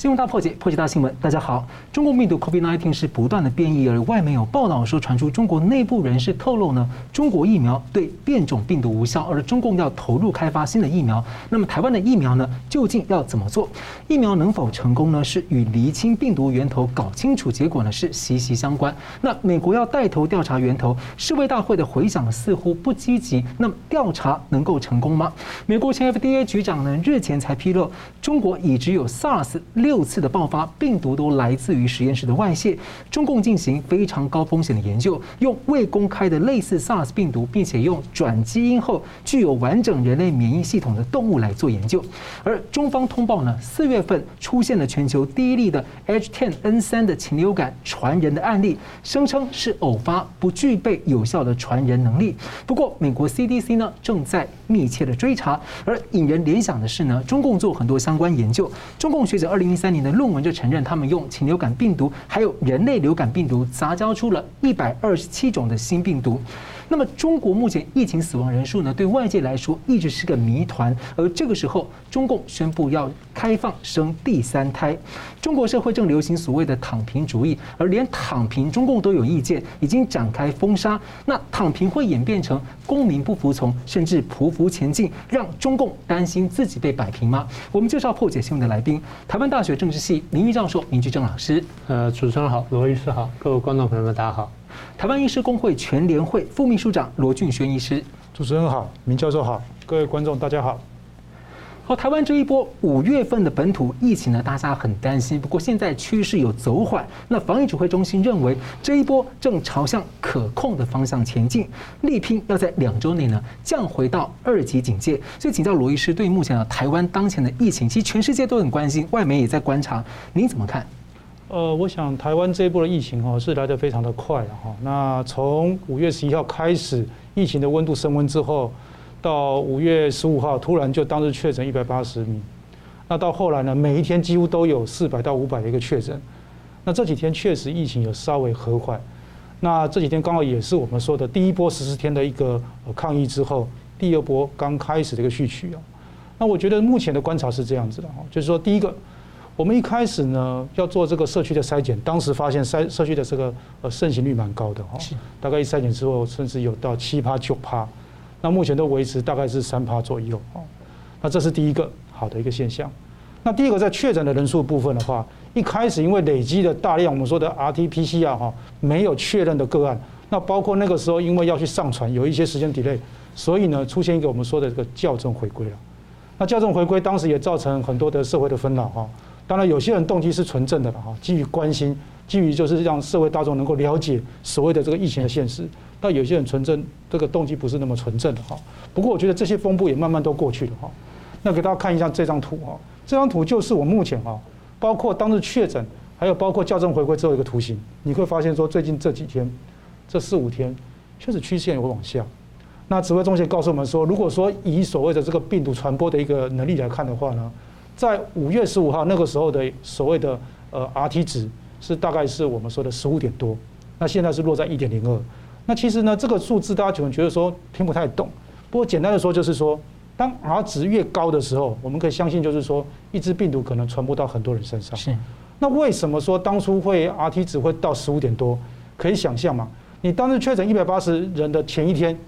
新闻大破解，破解大新闻。大家好，中国病毒 COVID-19 是不断的变异，而外媒有报道说，传出中国内部人士透露呢，中国疫苗对变种病毒无效，而中共要投入开发新的疫苗。那么台湾的疫苗呢，究竟要怎么做？疫苗能否成功呢？是与厘清病毒源头、搞清楚结果呢，是息息相关。那美国要带头调查源头，世卫大会的回响似乎不积极。那么调查能够成功吗？美国前 FDA 局长呢，日前才披露，中国已只有 SARS。六六次的爆发，病毒都来自于实验室的外泄。中共进行非常高风险的研究，用未公开的类似 SARS 病毒，并且用转基因后具有完整人类免疫系统的动物来做研究。而中方通报呢，四月份出现了全球第一例的 H10N3 的禽流感传人的案例，声称是偶发，不具备有效的传人能力。不过，美国 CDC 呢正在密切的追查。而引人联想的是呢，中共做很多相关研究，中共学者二零一三年的论文就承认，他们用禽流感病毒还有人类流感病毒杂交出了一百二十七种的新病毒。那么，中国目前疫情死亡人数呢，对外界来说一直是个谜团。而这个时候，中共宣布要开放生第三胎。中国社会正流行所谓的躺平主义，而连躺平，中共都有意见，已经展开封杀。那躺平会演变成公民不服从，甚至匍匐前进，让中共担心自己被摆平吗？我们介绍破解新闻的来宾，台湾大学政治系名誉教授明居正老师。呃，主持人好，罗律师好，各位观众朋友们，大家好。台湾医师工会全联会副秘书长罗俊轩医师，主持人好，明教授好，各位观众大家好。好，台湾这一波五月份的本土疫情呢，大家很担心。不过现在趋势有走缓，那防疫指挥中心认为这一波正朝向可控的方向前进，力拼要在两周内呢降回到二级警戒。所以请教罗医师，对目前啊台湾当前的疫情，其实全世界都很关心，外媒也在观察，您怎么看？呃，我想台湾这一波的疫情哈是来得非常的快哈。那从五月十一号开始，疫情的温度升温之后，到五月十五号突然就当日确诊一百八十名，那到后来呢，每一天几乎都有四百到五百的一个确诊。那这几天确实疫情有稍微和缓。那这几天刚好也是我们说的第一波十四天的一个抗疫之后，第二波刚开始的一个序曲啊。那我觉得目前的观察是这样子的哈，就是说第一个。我们一开始呢要做这个社区的筛检，当时发现筛社区的这个呃盛行率蛮高的哈，大概一筛检之后，甚至有到七趴九趴，那目前都维持大概是三趴左右啊，那这是第一个好的一个现象。那第二个在确诊的人数部分的话，一开始因为累积的大量我们说的 RT-PCR 哈没有确认的个案，那包括那个时候因为要去上传有一些时间 delay，所以呢出现一个我们说的这个校正回归了。那校正回归当时也造成很多的社会的纷扰哈。当然，有些人动机是纯正的了哈，基于关心，基于就是让社会大众能够了解所谓的这个疫情的现实。但有些人纯正这个动机不是那么纯正的哈。不过我觉得这些风波也慢慢都过去了哈。那给大家看一下这张图哈，这张图就是我目前哈，包括当日确诊，还有包括校正回归之后一个图形，你会发现说最近这几天，这四五天确实曲线有往下。那指挥中心告诉我们说，如果说以所谓的这个病毒传播的一个能力来看的话呢，在五月十五号那个时候的所谓的呃 RT 值是大概是我们说的十五点多，那现在是落在一点零二。那其实呢，这个数字大家可能觉得说听不太懂。不过简单的说就是说，当 R 值越高的时候，我们可以相信就是说，一只病毒可能传播到很多人身上。是。那为什么说当初会 RT 值会到十五点多？可以想象嘛？你当时确诊一百八十人的前一天。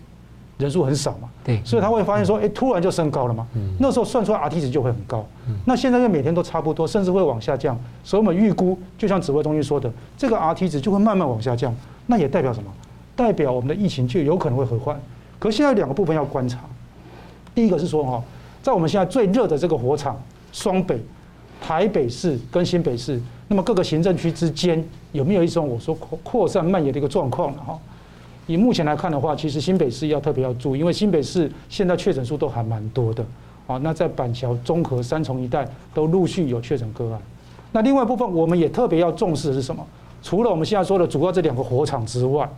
人数很少嘛，对，所以他会发现说，哎，突然就升高了嘛，那时候算出来 RT 值就会很高，那现在就每天都差不多，甚至会往下降，所以我们预估，就像指挥中心说的，这个 RT 值就会慢慢往下降，那也代表什么？代表我们的疫情就有可能会和缓。可是现在两个部分要观察，第一个是说哈，在我们现在最热的这个火场双北、台北市跟新北市，那么各个行政区之间有没有一种我说扩扩散蔓延的一个状况呢？哈？以目前来看的话，其实新北市要特别要注意，因为新北市现在确诊数都还蛮多的，啊，那在板桥、中和、三重一带都陆续有确诊个案。那另外一部分，我们也特别要重视的是什么？除了我们现在说的主要这两个火场之外，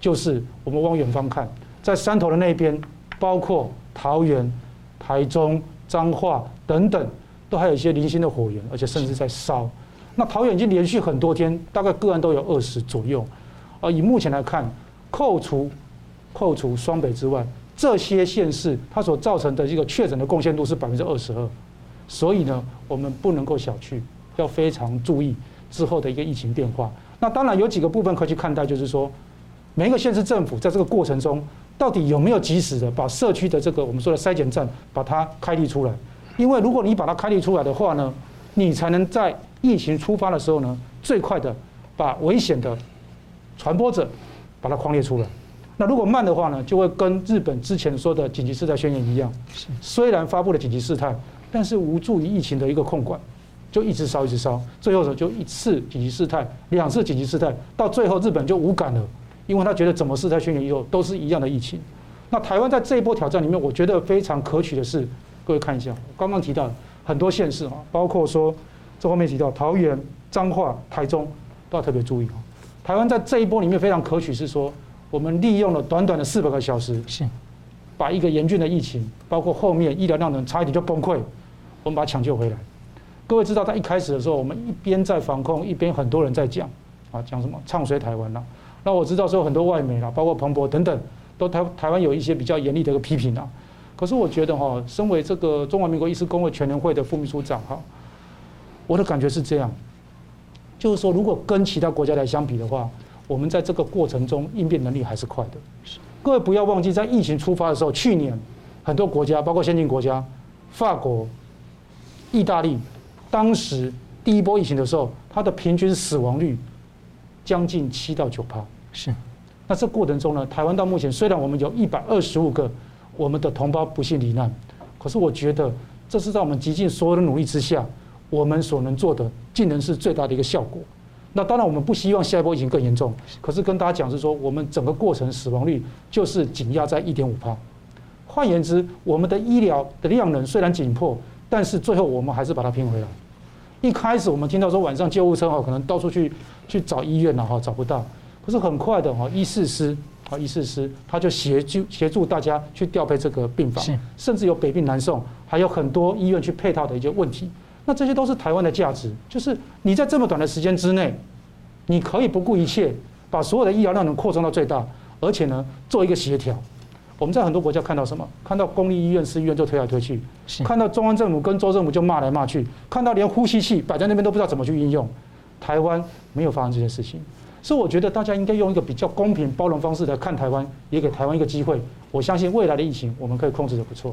就是我们往远方看，在山头的那边，包括桃园、台中、彰化等等，都还有一些零星的火源，而且甚至在烧。那桃园已经连续很多天，大概个案都有二十左右，而以目前来看。扣除扣除双北之外，这些县市它所造成的一个确诊的贡献度是百分之二十二，所以呢，我们不能够小觑，要非常注意之后的一个疫情变化。那当然有几个部分可以去看待，就是说每一个县市政府在这个过程中，到底有没有及时的把社区的这个我们说的筛检站把它开立出来？因为如果你把它开立出来的话呢，你才能在疫情出发的时候呢，最快的把危险的传播者把它框列出来。那如果慢的话呢，就会跟日本之前说的紧急事态宣言一样，虽然发布了紧急事态，但是无助于疫情的一个控管，就一直烧一直烧，最后呢就一次紧急事态，两次紧急事态，到最后日本就无感了，因为他觉得怎么事态宣言以后都是一样的疫情。那台湾在这一波挑战里面，我觉得非常可取的是，各位看一下，刚刚提到很多县市啊，包括说这后面提到桃园、彰化、台中，都要特别注意。台湾在这一波里面非常可取是说。我们利用了短短的四百个小时，是把一个严峻的疫情，包括后面医疗量能差一点就崩溃，我们把它抢救回来。各位知道，在一开始的时候，我们一边在防控，一边很多人在讲啊，讲什么唱衰台湾了。那我知道说很多外媒啦，包括彭博等等，都台台湾有一些比较严厉的一个批评啊。可是我觉得哈，身为这个中华民国医师工会全联会的副秘书长哈，我的感觉是这样，就是说如果跟其他国家来相比的话。我们在这个过程中应变能力还是快的。各位不要忘记，在疫情出发的时候，去年很多国家，包括先进国家，法国、意大利，当时第一波疫情的时候，它的平均死亡率将近七到九趴。是。那这过程中呢，台湾到目前虽然我们有一百二十五个我们的同胞不幸罹难，可是我觉得这是在我们极尽所有的努力之下，我们所能做的，竟然是最大的一个效果。那当然，我们不希望下一波疫情更严重。可是跟大家讲是说，我们整个过程死亡率就是紧压在一点五帕。换言之，我们的医疗的量能虽然紧迫，但是最后我们还是把它拼回来。一开始我们听到说晚上救护车哈，可能到处去去找医院了哈，找不到。可是很快的哈，医事师啊，医事师他就协助协助大家去调配这个病房，甚至有北病南送，还有很多医院去配套的一些问题。那这些都是台湾的价值，就是你在这么短的时间之内，你可以不顾一切把所有的医疗量能扩充到最大，而且呢做一个协调。我们在很多国家看到什么？看到公立医院、私医院就推来推去，看到中央政府跟州政府就骂来骂去，看到连呼吸器摆在那边都不知道怎么去运用。台湾没有发生这件事情，所以我觉得大家应该用一个比较公平包容方式来看台湾，也给台湾一个机会。我相信未来的疫情我们可以控制得不错。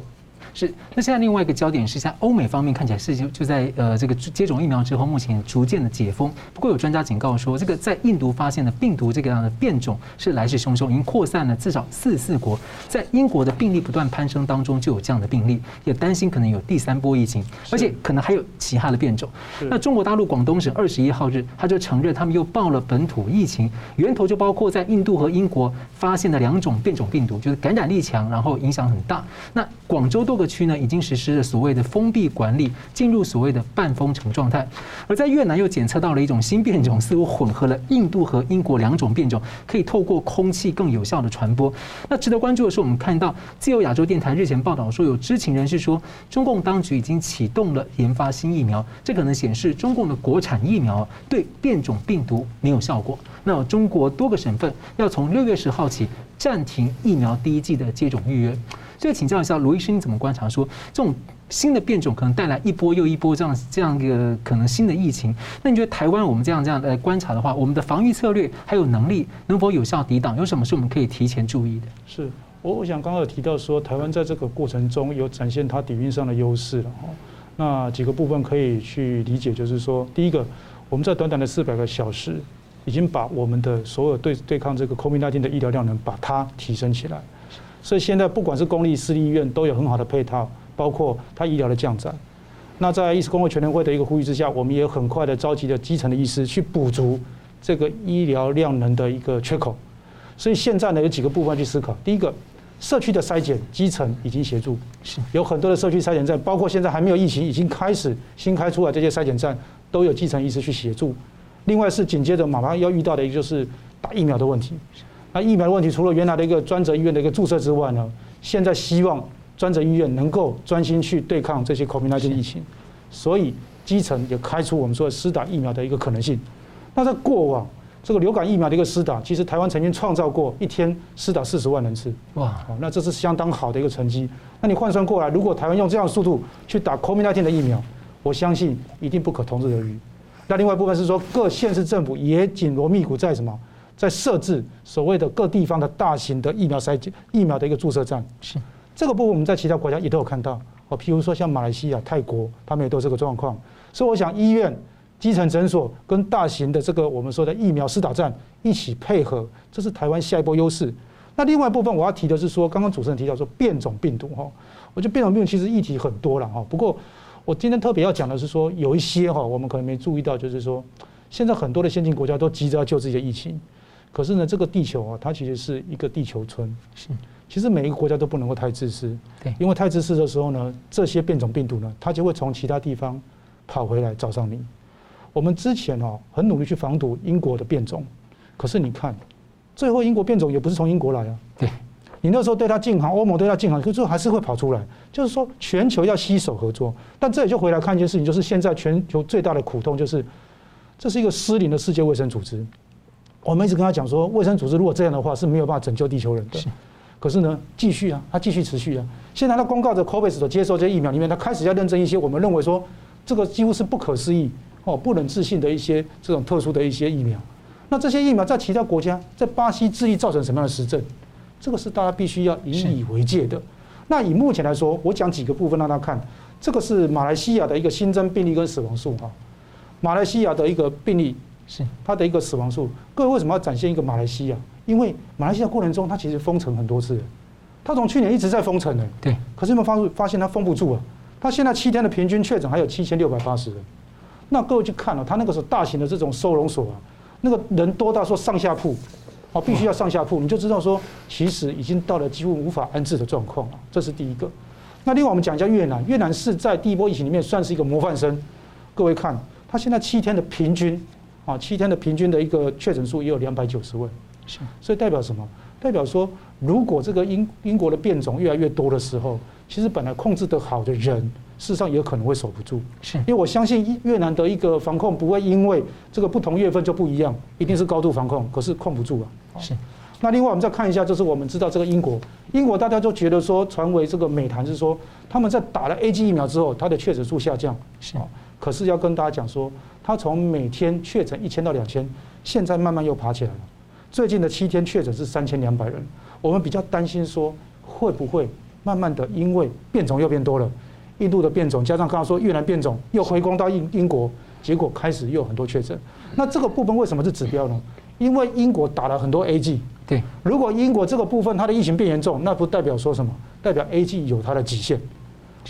是，那现在另外一个焦点是在欧美方面，看起来是就就在呃这个接种疫苗之后，目前逐渐的解封。不过有专家警告说，这个在印度发现的病毒这个样的变种是来势汹汹，已经扩散了至少四四国。在英国的病例不断攀升当中，就有这样的病例，也担心可能有第三波疫情，而且可能还有其他的变种。那中国大陆广东省二十一号日，他就承认他们又报了本土疫情，源头就包括在印度和英国发现的两种变种病毒，就是感染力强，然后影响很大。那广州多个区呢，已经实施了所谓的封闭管理，进入所谓的半封城状态。而在越南又检测到了一种新变种，似乎混合了印度和英国两种变种，可以透过空气更有效的传播。那值得关注的是，我们看到自由亚洲电台日前报道说，有知情人士说，中共当局已经启动了研发新疫苗，这可能显示中共的国产疫苗对变种病毒没有效果。那中国多个省份要从六月十号起暂停疫苗第一季的接种预约。所以请教一下罗医师，你怎么观察说这种新的变种可能带来一波又一波这样这样一个可能新的疫情？那你觉得台湾我们这样这样来观察的话，我们的防御策略还有能力能否有效抵挡？有什么是我们可以提前注意的？是我我想刚刚有提到说，台湾在这个过程中有展现它底蕴上的优势了哈。那几个部分可以去理解，就是说，第一个，我们在短短的四百个小时，已经把我们的所有对对抗这个 COVID-19 的医疗量能把它提升起来。所以现在不管是公立、私立医院都有很好的配套，包括它医疗的降载。那在医师公会全联会的一个呼吁之下，我们也很快的召集了基层的医师去补足这个医疗量能的一个缺口。所以现在呢，有几个部分去思考：第一个，社区的筛检，基层已经协助，有很多的社区筛检站，包括现在还没有疫情，已经开始新开出来这些筛检站，都有基层医师去协助。另外是紧接着马上要遇到的一个就是打疫苗的问题。那疫苗的问题，除了原来的一个专责医院的一个注射之外呢，现在希望专责医院能够专心去对抗这些 COVID-19 疫情，所以基层也开出我们说的施打疫苗的一个可能性。那在过往这个流感疫苗的一个施打，其实台湾曾经创造过一天施打四十万人次，哇，那这是相当好的一个成绩。那你换算过来，如果台湾用这样的速度去打 COVID-19 的疫苗，我相信一定不可同日而语。那另外一部分是说，各县市政府也紧锣密鼓在什么，在设置所谓的各地方的大型的疫苗筛检疫苗的一个注射站。是这个部分，我们在其他国家也都有看到。哦，譬如说像马来西亚、泰国，他们也都有这个状况。所以我想，医院、基层诊所跟大型的这个我们说的疫苗施打站一起配合，这是台湾下一波优势。那另外一部分我要提的是说，刚刚主持人提到说变种病毒哈，我觉得变种病毒其实议题很多了哈。不过我今天特别要讲的是说，有一些哈，我们可能没注意到，就是说现在很多的先进国家都急着要救自己的疫情，可是呢，这个地球啊，它其实是一个地球村。是。其实每一个国家都不能够太自私，对，因为太自私的时候呢，这些变种病毒呢，它就会从其他地方跑回来找上你。我们之前哦很努力去防堵英国的变种，可是你看，最后英国变种也不是从英国来啊。对，你那时候对它禁航，欧盟对它禁航，可是最后还是会跑出来。就是说，全球要携手合作。但这也就回来看一件事情，就是现在全球最大的苦痛就是，这是一个失灵的世界卫生组织。我们一直跟他讲说，卫生组织如果这样的话是没有办法拯救地球人的。可是呢，继续啊，他继续持续啊。现在他公告着 COVAX 所接受这些疫苗里面，他开始要认证一些我们认为说这个几乎是不可思议哦、不能置信的一些这种特殊的一些疫苗。那这些疫苗在其他国家，在巴西、治愈造成什么样的实证？这个是大家必须要引以为戒的。那以目前来说，我讲几个部分让大家看。这个是马来西亚的一个新增病例跟死亡数哈。马来西亚的一个病例是它的一个死亡数。各位为什么要展现一个马来西亚？因为马来西亚过程中，它其实封城很多次，它从去年一直在封城呢。对。可是有没有发发现它封不住啊？它现在七天的平均确诊还有七千六百八十人。那各位去看了，它那个时候大型的这种收容所啊，那个人多到说上下铺，哦，必须要上下铺，你就知道说其实已经到了几乎无法安置的状况了。这是第一个。那另外我们讲一下越南，越南是在第一波疫情里面算是一个模范生。各位看，它现在七天的平均啊，七天的平均的一个确诊数也有两百九十位。所以代表什么？代表说，如果这个英英国的变种越来越多的时候，其实本来控制得好的人，事实上也有可能会守不住。是，因为我相信越南的一个防控不会因为这个不同月份就不一样，一定是高度防控，可是控不住啊。是。那另外我们再看一下，就是我们知道这个英国，英国大家都觉得说传为这个美谈是说，他们在打了 A G 疫苗之后，它的确诊数下降。是。可是要跟大家讲说，它从每天确诊一千到两千，现在慢慢又爬起来了。最近的七天确诊是三千两百人，我们比较担心说会不会慢慢的因为变种又变多了，印度的变种加上刚刚说越南变种又回攻到英英国，结果开始又有很多确诊。那这个部分为什么是指标呢？因为英国打了很多 A G 对，如果英国这个部分它的疫情变严重，那不代表说什么？代表 A G 有它的极限。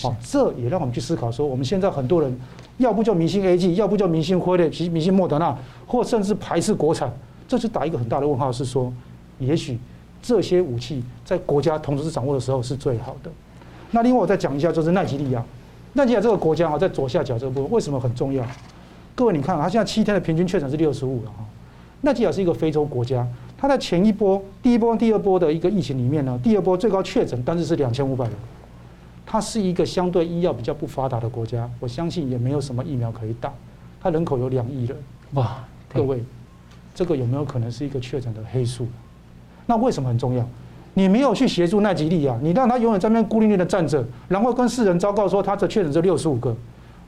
好，这也让我们去思考说，我们现在很多人要不就迷信 A G，要不就迷信辉瑞，其实迷信莫德纳，或甚至排斥国产。这是打一个很大的问号，是说，也许这些武器在国家同时掌握的时候是最好的。那另外我再讲一下，就是奈及利亚，奈及利亚这个国家啊，在左下角这个部分为什么很重要？各位你看，它现在七天的平均确诊是六十五了哈。奈及利亚是一个非洲国家，它在前一波、第一波、第二波的一个疫情里面呢，第二波最高确诊单日是两千五百人。它是一个相对医药比较不发达的国家，我相信也没有什么疫苗可以打。它人口有两亿人，哇，各位。这个有没有可能是一个确诊的黑数？那为什么很重要？你没有去协助奈吉利亚，你让他永远在那边孤零零的站着，然后跟世人昭告说他的确诊是六十五个。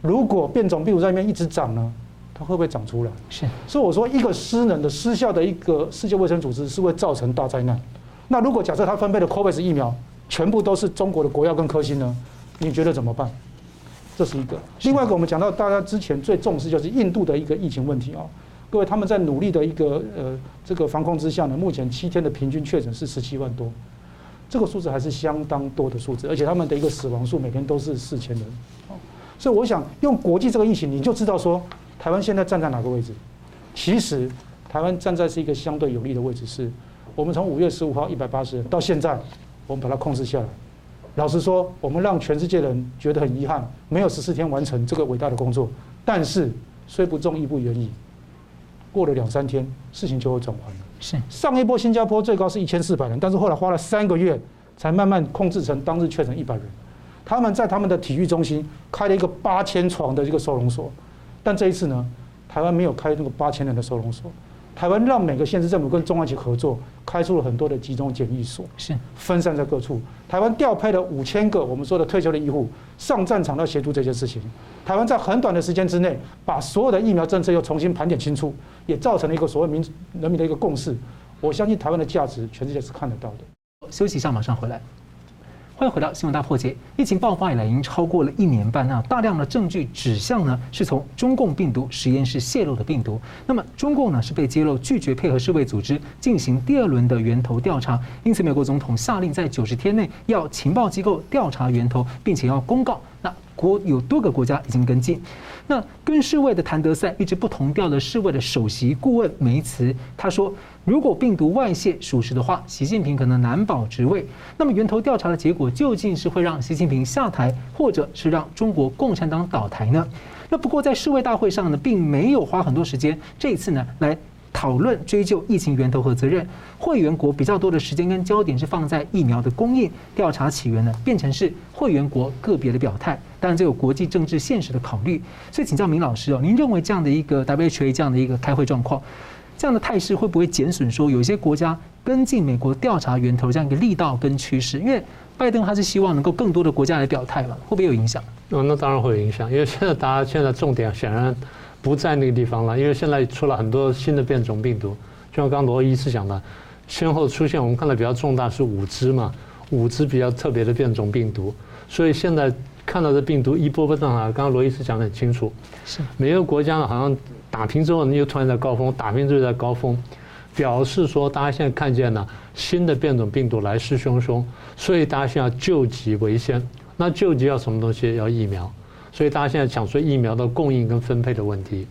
如果变种病毒在那边一直长呢，它会不会长出来？是。所以我说，一个失能的、失效的一个世界卫生组织是会造成大灾难。那如果假设他分配的 COVAX 疫苗全部都是中国的国药跟科兴呢？你觉得怎么办？这是一个。另外一个，我们讲到大家之前最重视就是印度的一个疫情问题啊。各位，他们在努力的一个呃这个防控之下呢，目前七天的平均确诊是十七万多，这个数字还是相当多的数字，而且他们的一个死亡数每天都是四千人，所以我想用国际这个疫情，你就知道说台湾现在站在哪个位置。其实台湾站在是一个相对有利的位置，是我们从五月十五号一百八十人到现在，我们把它控制下来。老实说，我们让全世界人觉得很遗憾，没有十四天完成这个伟大的工作。但是虽不中，亦不远矣。过了两三天，事情就会转弯了。是上一波新加坡最高是一千四百人，但是后来花了三个月才慢慢控制成当日确诊一百人。他们在他们的体育中心开了一个八千床的一个收容所，但这一次呢，台湾没有开那个八千人的收容所，台湾让每个县市政府跟中央一起合作，开出了很多的集中检疫所，是分散在各处。台湾调配了五千个我们说的退休的医护上战场，要协助这些事情。台湾在很短的时间之内，把所有的疫苗政策又重新盘点清楚，也造成了一个所谓民人民的一个共识。我相信台湾的价值，全世界是看得到的。休息一下，马上回来。欢迎回到新闻大破解。疫情爆发以来，已经超过了一年半，那大量的证据指向呢，是从中共病毒实验室泄露的病毒。那么中共呢，是被揭露拒绝配合世卫组织进行第二轮的源头调查，因此美国总统下令在九十天内要情报机构调查源头，并且要公告。那国有多个国家已经跟进。那跟世卫的谭德赛一直不同调的世卫的首席顾问梅茨他说。如果病毒外泄属实的话，习近平可能难保职位。那么源头调查的结果究竟是会让习近平下台，或者是让中国共产党倒台呢？那不过在世卫大会上呢，并没有花很多时间。这一次呢，来讨论追究疫情源头和责任。会员国比较多的时间跟焦点是放在疫苗的供应，调查起源呢，变成是会员国个别的表态。当然，这有国际政治现实的考虑。所以请教明老师哦，您认为这样的一个 WHO 这样的一个开会状况？这样的态势会不会减损说有些国家跟进美国调查源头这样一个力道跟趋势？因为拜登他是希望能够更多的国家来表态嘛，会不会有影响？哦，那当然会有影响，因为现在大家现在重点显然不在那个地方了，因为现在出了很多新的变种病毒，就像刚刚罗伊斯讲的，先后出现我们看到比较重大是五只嘛，五只比较特别的变种病毒，所以现在看到的病毒一波波上来，刚刚罗伊斯讲的很清楚，是每个国家呢好像。打平之后，你又突然在高峰；打平之后在高峰，表示说大家现在看见了新的变种病毒来势汹汹，所以大家现在救急为先。那救急要什么东西？要疫苗。所以大家现在讲说疫苗的供应跟分配的问题。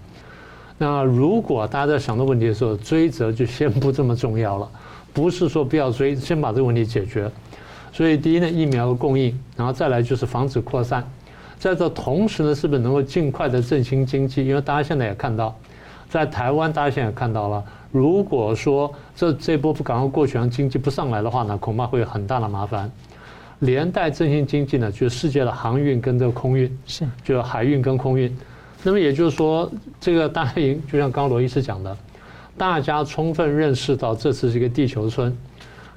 那如果大家在想这个问题的时候，追责就先不这么重要了。不是说不要追，先把这个问题解决。所以第一呢，疫苗的供应，然后再来就是防止扩散。在这同时呢，是不是能够尽快的振兴经济？因为大家现在也看到，在台湾，大家现在也看到了，如果说这这波不赶快过去，让经济不上来的话呢，恐怕会有很大的麻烦。连带振兴经济呢，就是世界的航运跟这个空运，是，就是海运跟空运。那么也就是说，这个大家 就像刚刚罗医师讲的，大家充分认识到这次是一个地球村，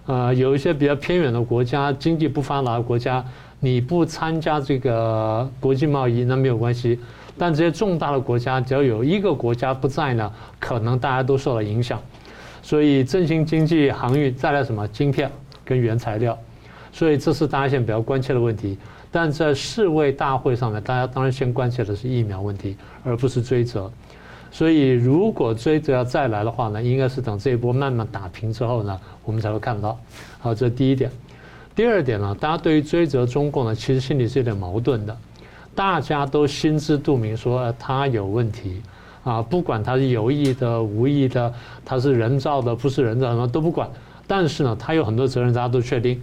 呃，有一些比较偏远的国家，经济不发达的国家。你不参加这个国际贸易，那没有关系，但这些重大的国家，只要有一个国家不在呢，可能大家都受到影响。所以振兴经济、航运，带来什么晶片跟原材料，所以这是大家现在比较关切的问题。但在世卫大会上面，大家当然先关切的是疫苗问题，而不是追责。所以如果追责要再来的话呢，应该是等这一波慢慢打平之后呢，我们才会看到。好，这是第一点。第二点呢，大家对于追责中共呢，其实心里是有点矛盾的。大家都心知肚明，说他有问题啊，不管他是有意的、无意的，他是人造的、不是人造的，都不管。但是呢，他有很多责任，大家都确定。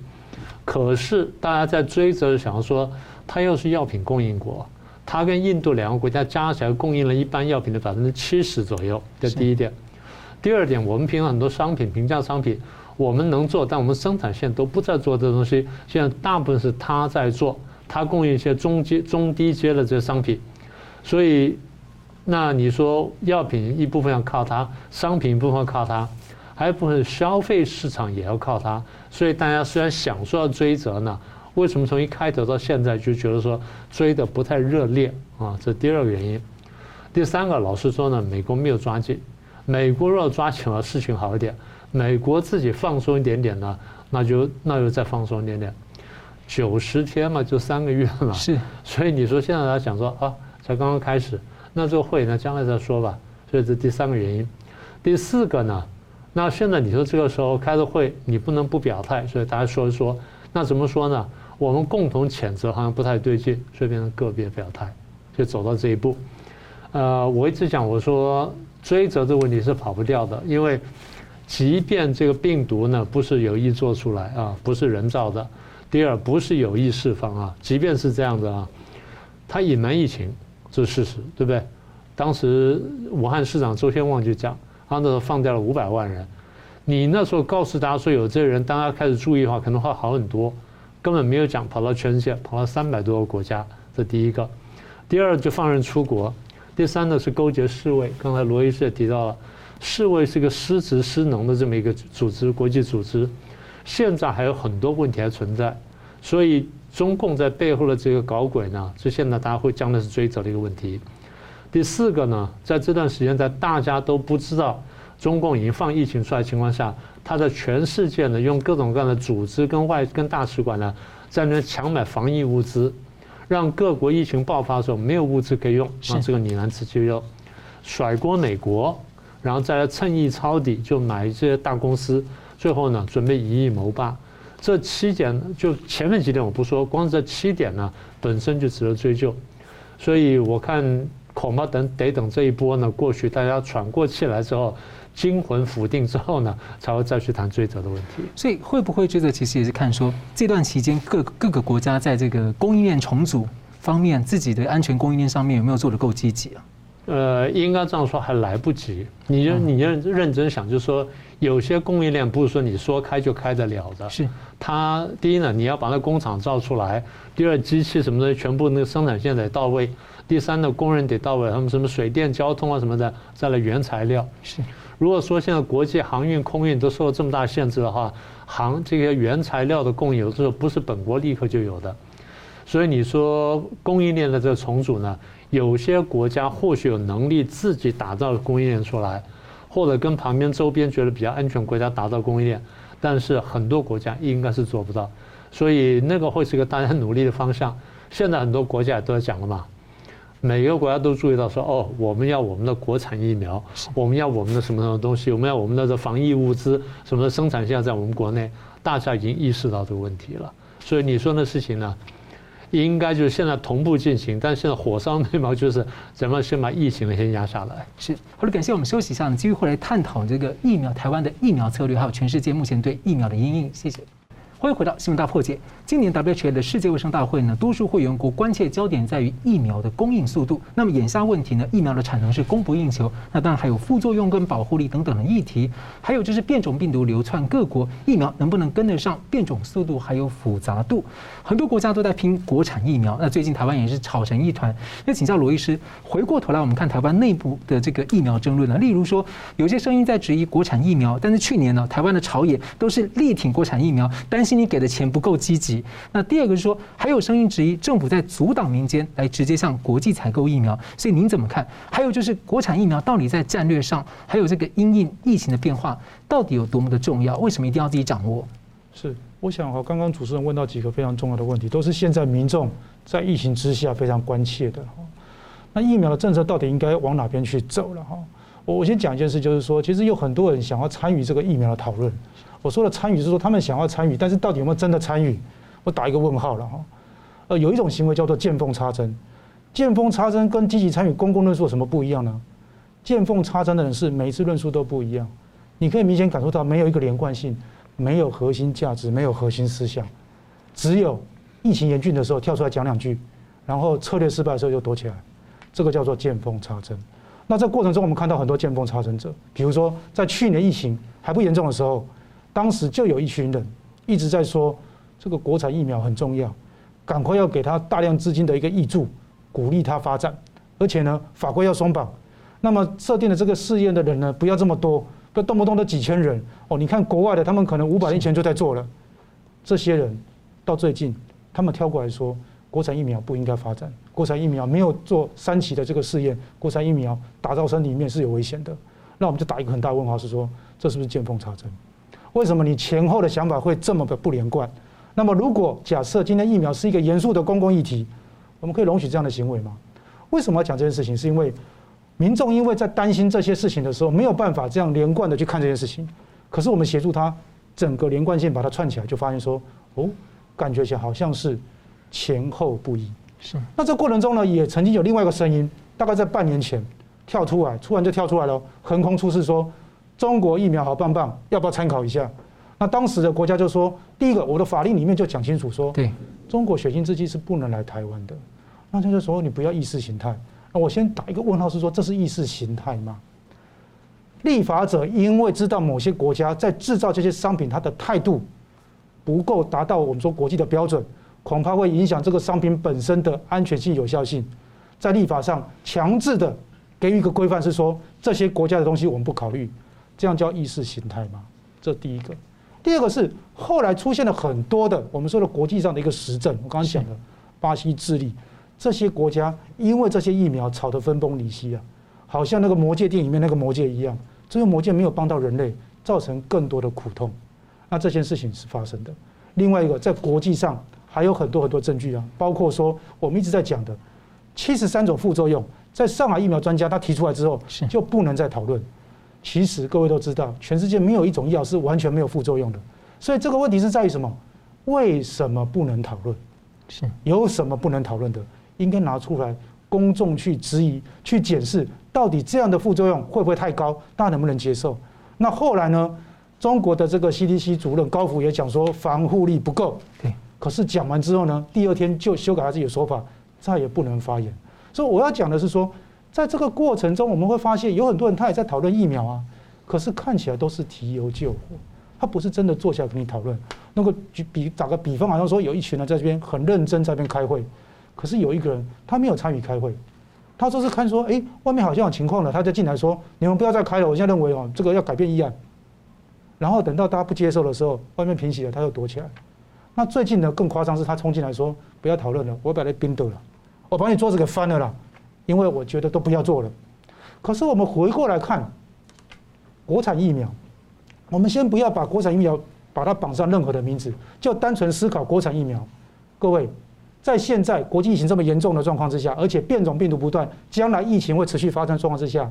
可是大家在追责，想要说他又是药品供应国，他跟印度两个国家加起来供应了一般药品的百分之七十左右。这第一点。第二点，我们平常很多商品、平价商品。我们能做，但我们生产线都不在做这东西。现在大部分是他在做，他供应一些中阶、中低阶的这些商品。所以，那你说药品一部分要靠他，商品一部分要靠他，还有一部分消费市场也要靠它。所以大家虽然想说要追责呢，为什么从一开头到现在就觉得说追得不太热烈啊？这第二个原因。第三个，老实说呢，美国没有抓紧。美国若抓紧了，事情好一点。美国自己放松一点点呢，那就那就再放松一点点，九十天嘛，就三个月嘛。是，所以你说现在来讲说啊，才刚刚开始，那这个会呢，将来再说吧。所以这第三个原因，第四个呢，那现在你说这个时候开的会，你不能不表态，所以大家说一说，那怎么说呢？我们共同谴责好像不太对劲，所以变成个别表态，就走到这一步。呃，我一直讲我说追责这个问题是跑不掉的，因为。即便这个病毒呢，不是有意做出来啊，不是人造的；第二，不是有意释放啊，即便是这样的啊，它隐瞒疫情，这是事实，对不对？当时武汉市长周先旺就讲，那时候放掉了五百万人，你那时候告诉大家说有这个人，大家开始注意的话，可能会好很多。根本没有讲跑到全世界，跑到三百多个国家，这第一个；第二就放人出国；第三呢是勾结世卫，刚才罗医师也提到了。世卫是个失职失能的这么一个组织，国际组织，现在还有很多问题还存在，所以中共在背后的这个搞鬼呢，就现在大家会将的是追责的一个问题。第四个呢，在这段时间，在大家都不知道中共已经放疫情出来的情况下，他在全世界呢，用各种各样的组织跟外跟大使馆呢，在那抢买防疫物资，让各国疫情爆发的时候没有物资可以用，让这个你难辞其咎，甩锅美国，然后再来趁意抄底，就买一些大公司，最后呢，准备一亿谋霸。这七点就前面几点我不说，光这七点呢，本身就值得追究。所以我看。恐怕等得等这一波呢过去，大家喘过气来之后，惊魂甫定之后呢，才会再去谈追责的问题。所以会不会追责，其实也是看说这段期间各各个国家在这个供应链重组方面，自己的安全供应链上面有没有做得够积极啊？呃，应该这样说，还来不及。你就你认认真想，就是说有些供应链不是说你说开就开得了的。是。它第一呢，你要把那工厂造出来；第二，机器什么的全部那个生产线得到位。第三呢，工人得到位，他们什么水电交通啊什么的，再来原材料。是，如果说现在国际航运、空运都受到这么大限制的话，航这些原材料的供应有时候不是本国立刻就有的。所以你说供应链的这个重组呢，有些国家或许有能力自己打造供应链出来，或者跟旁边周边觉得比较安全国家打造供应链，但是很多国家应该是做不到。所以那个会是一个大家努力的方向。现在很多国家也都在讲了嘛。每个国家都注意到说，哦，我们要我们的国产疫苗，我们要我们的什么什么东西，我们要我们的这防疫物资，什么生产线在我们国内，大家已经意识到这个问题了。所以你说那事情呢，应该就是现在同步进行，但现在火烧眉毛就是怎么先把疫情先压下来。是，好了，感谢我们休息一下，继续会来探讨这个疫苗，台湾的疫苗策略，还有全世界目前对疫苗的阴影。谢谢。欢迎回到新闻大破解。今年 WHO 的世界卫生大会呢，多数会员国关切焦点在于疫苗的供应速度。那么眼下问题呢，疫苗的产能是供不应求。那当然还有副作用跟保护力等等的议题。还有就是变种病毒流窜各国，疫苗能不能跟得上变种速度，还有复杂度。很多国家都在拼国产疫苗。那最近台湾也是吵成一团。那请教罗医师，回过头来我们看台湾内部的这个疫苗争论呢，例如说有些声音在质疑国产疫苗，但是去年呢，台湾的朝野都是力挺国产疫苗，担心。你给的钱不够积极。那第二个是说，还有声音质疑政府在阻挡民间来直接向国际采购疫苗，所以您怎么看？还有就是国产疫苗到底在战略上，还有这个因应疫情的变化，到底有多么的重要？为什么一定要自己掌握？是，我想哈，刚刚主持人问到几个非常重要的问题，都是现在民众在疫情之下非常关切的哈。那疫苗的政策到底应该往哪边去走了哈？我我先讲一件事，就是说，其实有很多人想要参与这个疫苗的讨论。我说的参与是说他们想要参与，但是到底有没有真的参与？我打一个问号了哈。呃，有一种行为叫做见缝插针，见缝插针跟积极参与公共论述有什么不一样呢？见缝插针的人是每一次论述都不一样，你可以明显感受到没有一个连贯性，没有核心价值，没有核心思想，只有疫情严峻的时候跳出来讲两句，然后策略失败的时候又躲起来，这个叫做见缝插针。那这过程中我们看到很多见缝插针者，比如说在去年疫情还不严重的时候。当时就有一群人一直在说，这个国产疫苗很重要，赶快要给他大量资金的一个挹注，鼓励他发展，而且呢法规要松绑，那么设定的这个试验的人呢不要这么多，不要动不动的几千人哦。你看国外的，他们可能五百年前就在做了，这些人到最近他们跳过来说，国产疫苗不应该发展，国产疫苗没有做三期的这个试验，国产疫苗打到身体里面是有危险的。那我们就打一个很大问号，是说这是不是见缝插针？为什么你前后的想法会这么的不连贯？那么，如果假设今天疫苗是一个严肃的公共议题，我们可以容许这样的行为吗？为什么要讲这件事情？是因为民众因为在担心这些事情的时候，没有办法这样连贯的去看这件事情。可是我们协助他整个连贯性把它串起来，就发现说，哦，感觉起来好像是前后不一。是。那这过程中呢，也曾经有另外一个声音，大概在半年前跳出来，突然就跳出来了，横空出世说。中国疫苗好棒棒，要不要参考一下？那当时的国家就说：第一个，我的法令里面就讲清楚说，对，中国血清制剂是不能来台湾的。那他就说你不要意识形态。那我先打一个问号，是说这是意识形态吗？立法者因为知道某些国家在制造这些商品，它的态度不够达到我们说国际的标准，恐怕会影响这个商品本身的安全性、有效性，在立法上强制的给予一个规范，是说这些国家的东西我们不考虑，这样叫意识形态吗？这第一个。第二个是后来出现了很多的我们说的国际上的一个实证，我刚刚讲的巴西、智利这些国家，因为这些疫苗吵得分崩离析啊，好像那个魔戒电影里面那个魔戒一样，这个魔戒没有帮到人类，造成更多的苦痛。那这件事情是发生的。另外一个，在国际上还有很多很多证据啊，包括说我们一直在讲的七十三种副作用，在上海疫苗专家他提出来之后，就不能再讨论。其实各位都知道，全世界没有一种药是完全没有副作用的。所以这个问题是在于什么？为什么不能讨论？是有什么不能讨论的？应该拿出来公众去质疑、去检视，到底这样的副作用会不会太高？大家能不能接受？那后来呢？中国的这个 CDC 主任高福也讲说防护力不够，对。可是讲完之后呢，第二天就修改他自己的说法，再也不能发言。所以我要讲的是说，在这个过程中，我们会发现有很多人他也在讨论疫苗啊，可是看起来都是提油救火，他不是真的坐下来跟你讨论。那个举比打个比方，好像说有一群人在这边很认真在这边开会，可是有一个人他没有参与开会，他说是看说，哎，外面好像有情况了，他就进来说，你们不要再开了，我现在认为哦，这个要改变议案。然后等到大家不接受的时候，外面平息了，他又躲起来。那最近呢更夸张，是他冲进来说：“不要讨论了，我把那冰冻了，我把你桌子给翻了啦，因为我觉得都不要做了。”可是我们回过来看，国产疫苗，我们先不要把国产疫苗把它绑上任何的名字，就单纯思考国产疫苗。各位，在现在国际疫情这么严重的状况之下，而且变种病毒不断，将来疫情会持续发生状况之下。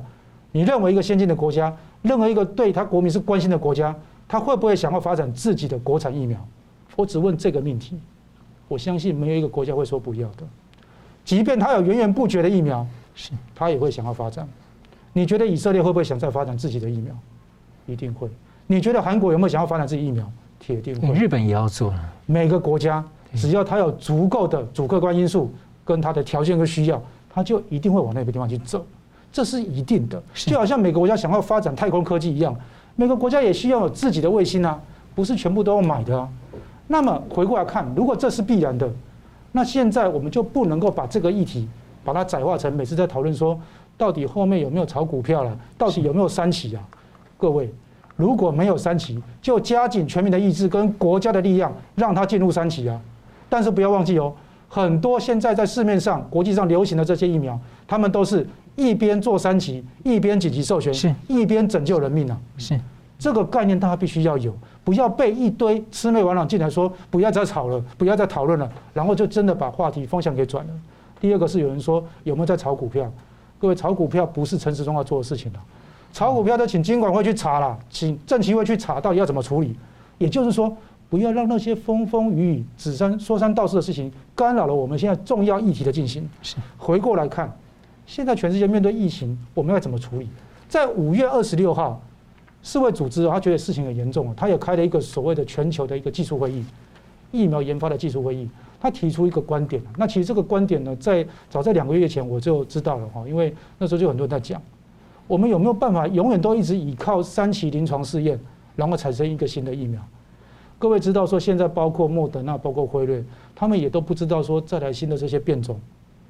你认为一个先进的国家，任何一个对他国民是关心的国家，他会不会想要发展自己的国产疫苗？我只问这个命题，我相信没有一个国家会说不要的。即便他有源源不绝的疫苗，是，他也会想要发展。你觉得以色列会不会想再发展自己的疫苗？一定会。你觉得韩国有没有想要发展自己疫苗？铁定会。日本也要做了。每个国家只要他有足够的主客观因素跟他的条件和需要，他就一定会往那个地方去走。这是一定的，就好像每个国家想要发展太空科技一样，每个国家也需要有自己的卫星啊，不是全部都要买的啊。那么回过来看，如果这是必然的，那现在我们就不能够把这个议题把它窄化成每次在讨论说，到底后面有没有炒股票了，到底有没有三期啊？各位，如果没有三期，就加紧全民的意志跟国家的力量，让它进入三期啊。但是不要忘记哦，很多现在在市面上、国际上流行的这些疫苗，他们都是。一边做三期，一边紧急授权，是一边拯救人命啊！是这个概念，大家必须要有，不要被一堆魑魅魍魉进来说不要再吵了，不要再讨论了，然后就真的把话题方向给转了。第二个是有人说有没有在炒股票？各位，炒股票不是陈时中要做的事情了，炒股票都请金管会去查了，请政企会去查到底要怎么处理。也就是说，不要让那些风风雨雨、指山说三道四的事情干扰了我们现在重要议题的进行。是回过来看。现在全世界面对疫情，我们要怎么处理？在五月二十六号，世卫组织他觉得事情很严重，他也开了一个所谓的全球的一个技术会议，疫苗研发的技术会议。他提出一个观点，那其实这个观点呢，在早在两个月前我就知道了哈，因为那时候就很多人在讲，我们有没有办法永远都一直依靠三期临床试验，然后产生一个新的疫苗？各位知道说，现在包括莫德纳、包括辉瑞，他们也都不知道说再来新的这些变种。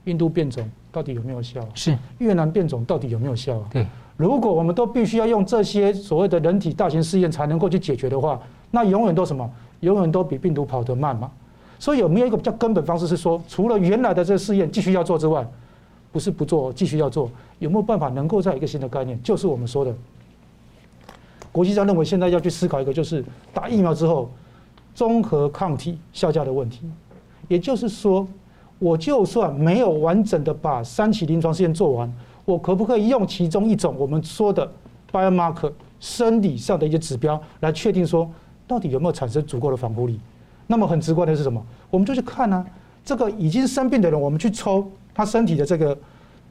印度变种到底有没有效？是越南变种到底有没有效啊？对，如果我们都必须要用这些所谓的人体大型试验才能够去解决的话，那永远都什么？永远都比病毒跑得慢嘛。所以有没有一个比较根本方式是说，除了原来的这个试验继续要做之外，不是不做，继续要做，有没有办法能够在一个新的概念？就是我们说的，国际上认为现在要去思考一个，就是打疫苗之后综合抗体效价的问题，也就是说。我就算没有完整的把三期临床试验做完，我可不可以用其中一种我们说的 biomarker 生理上的一些指标来确定说到底有没有产生足够的防护力？那么很直观的是什么？我们就去看啊，这个已经生病的人，我们去抽他身体的这个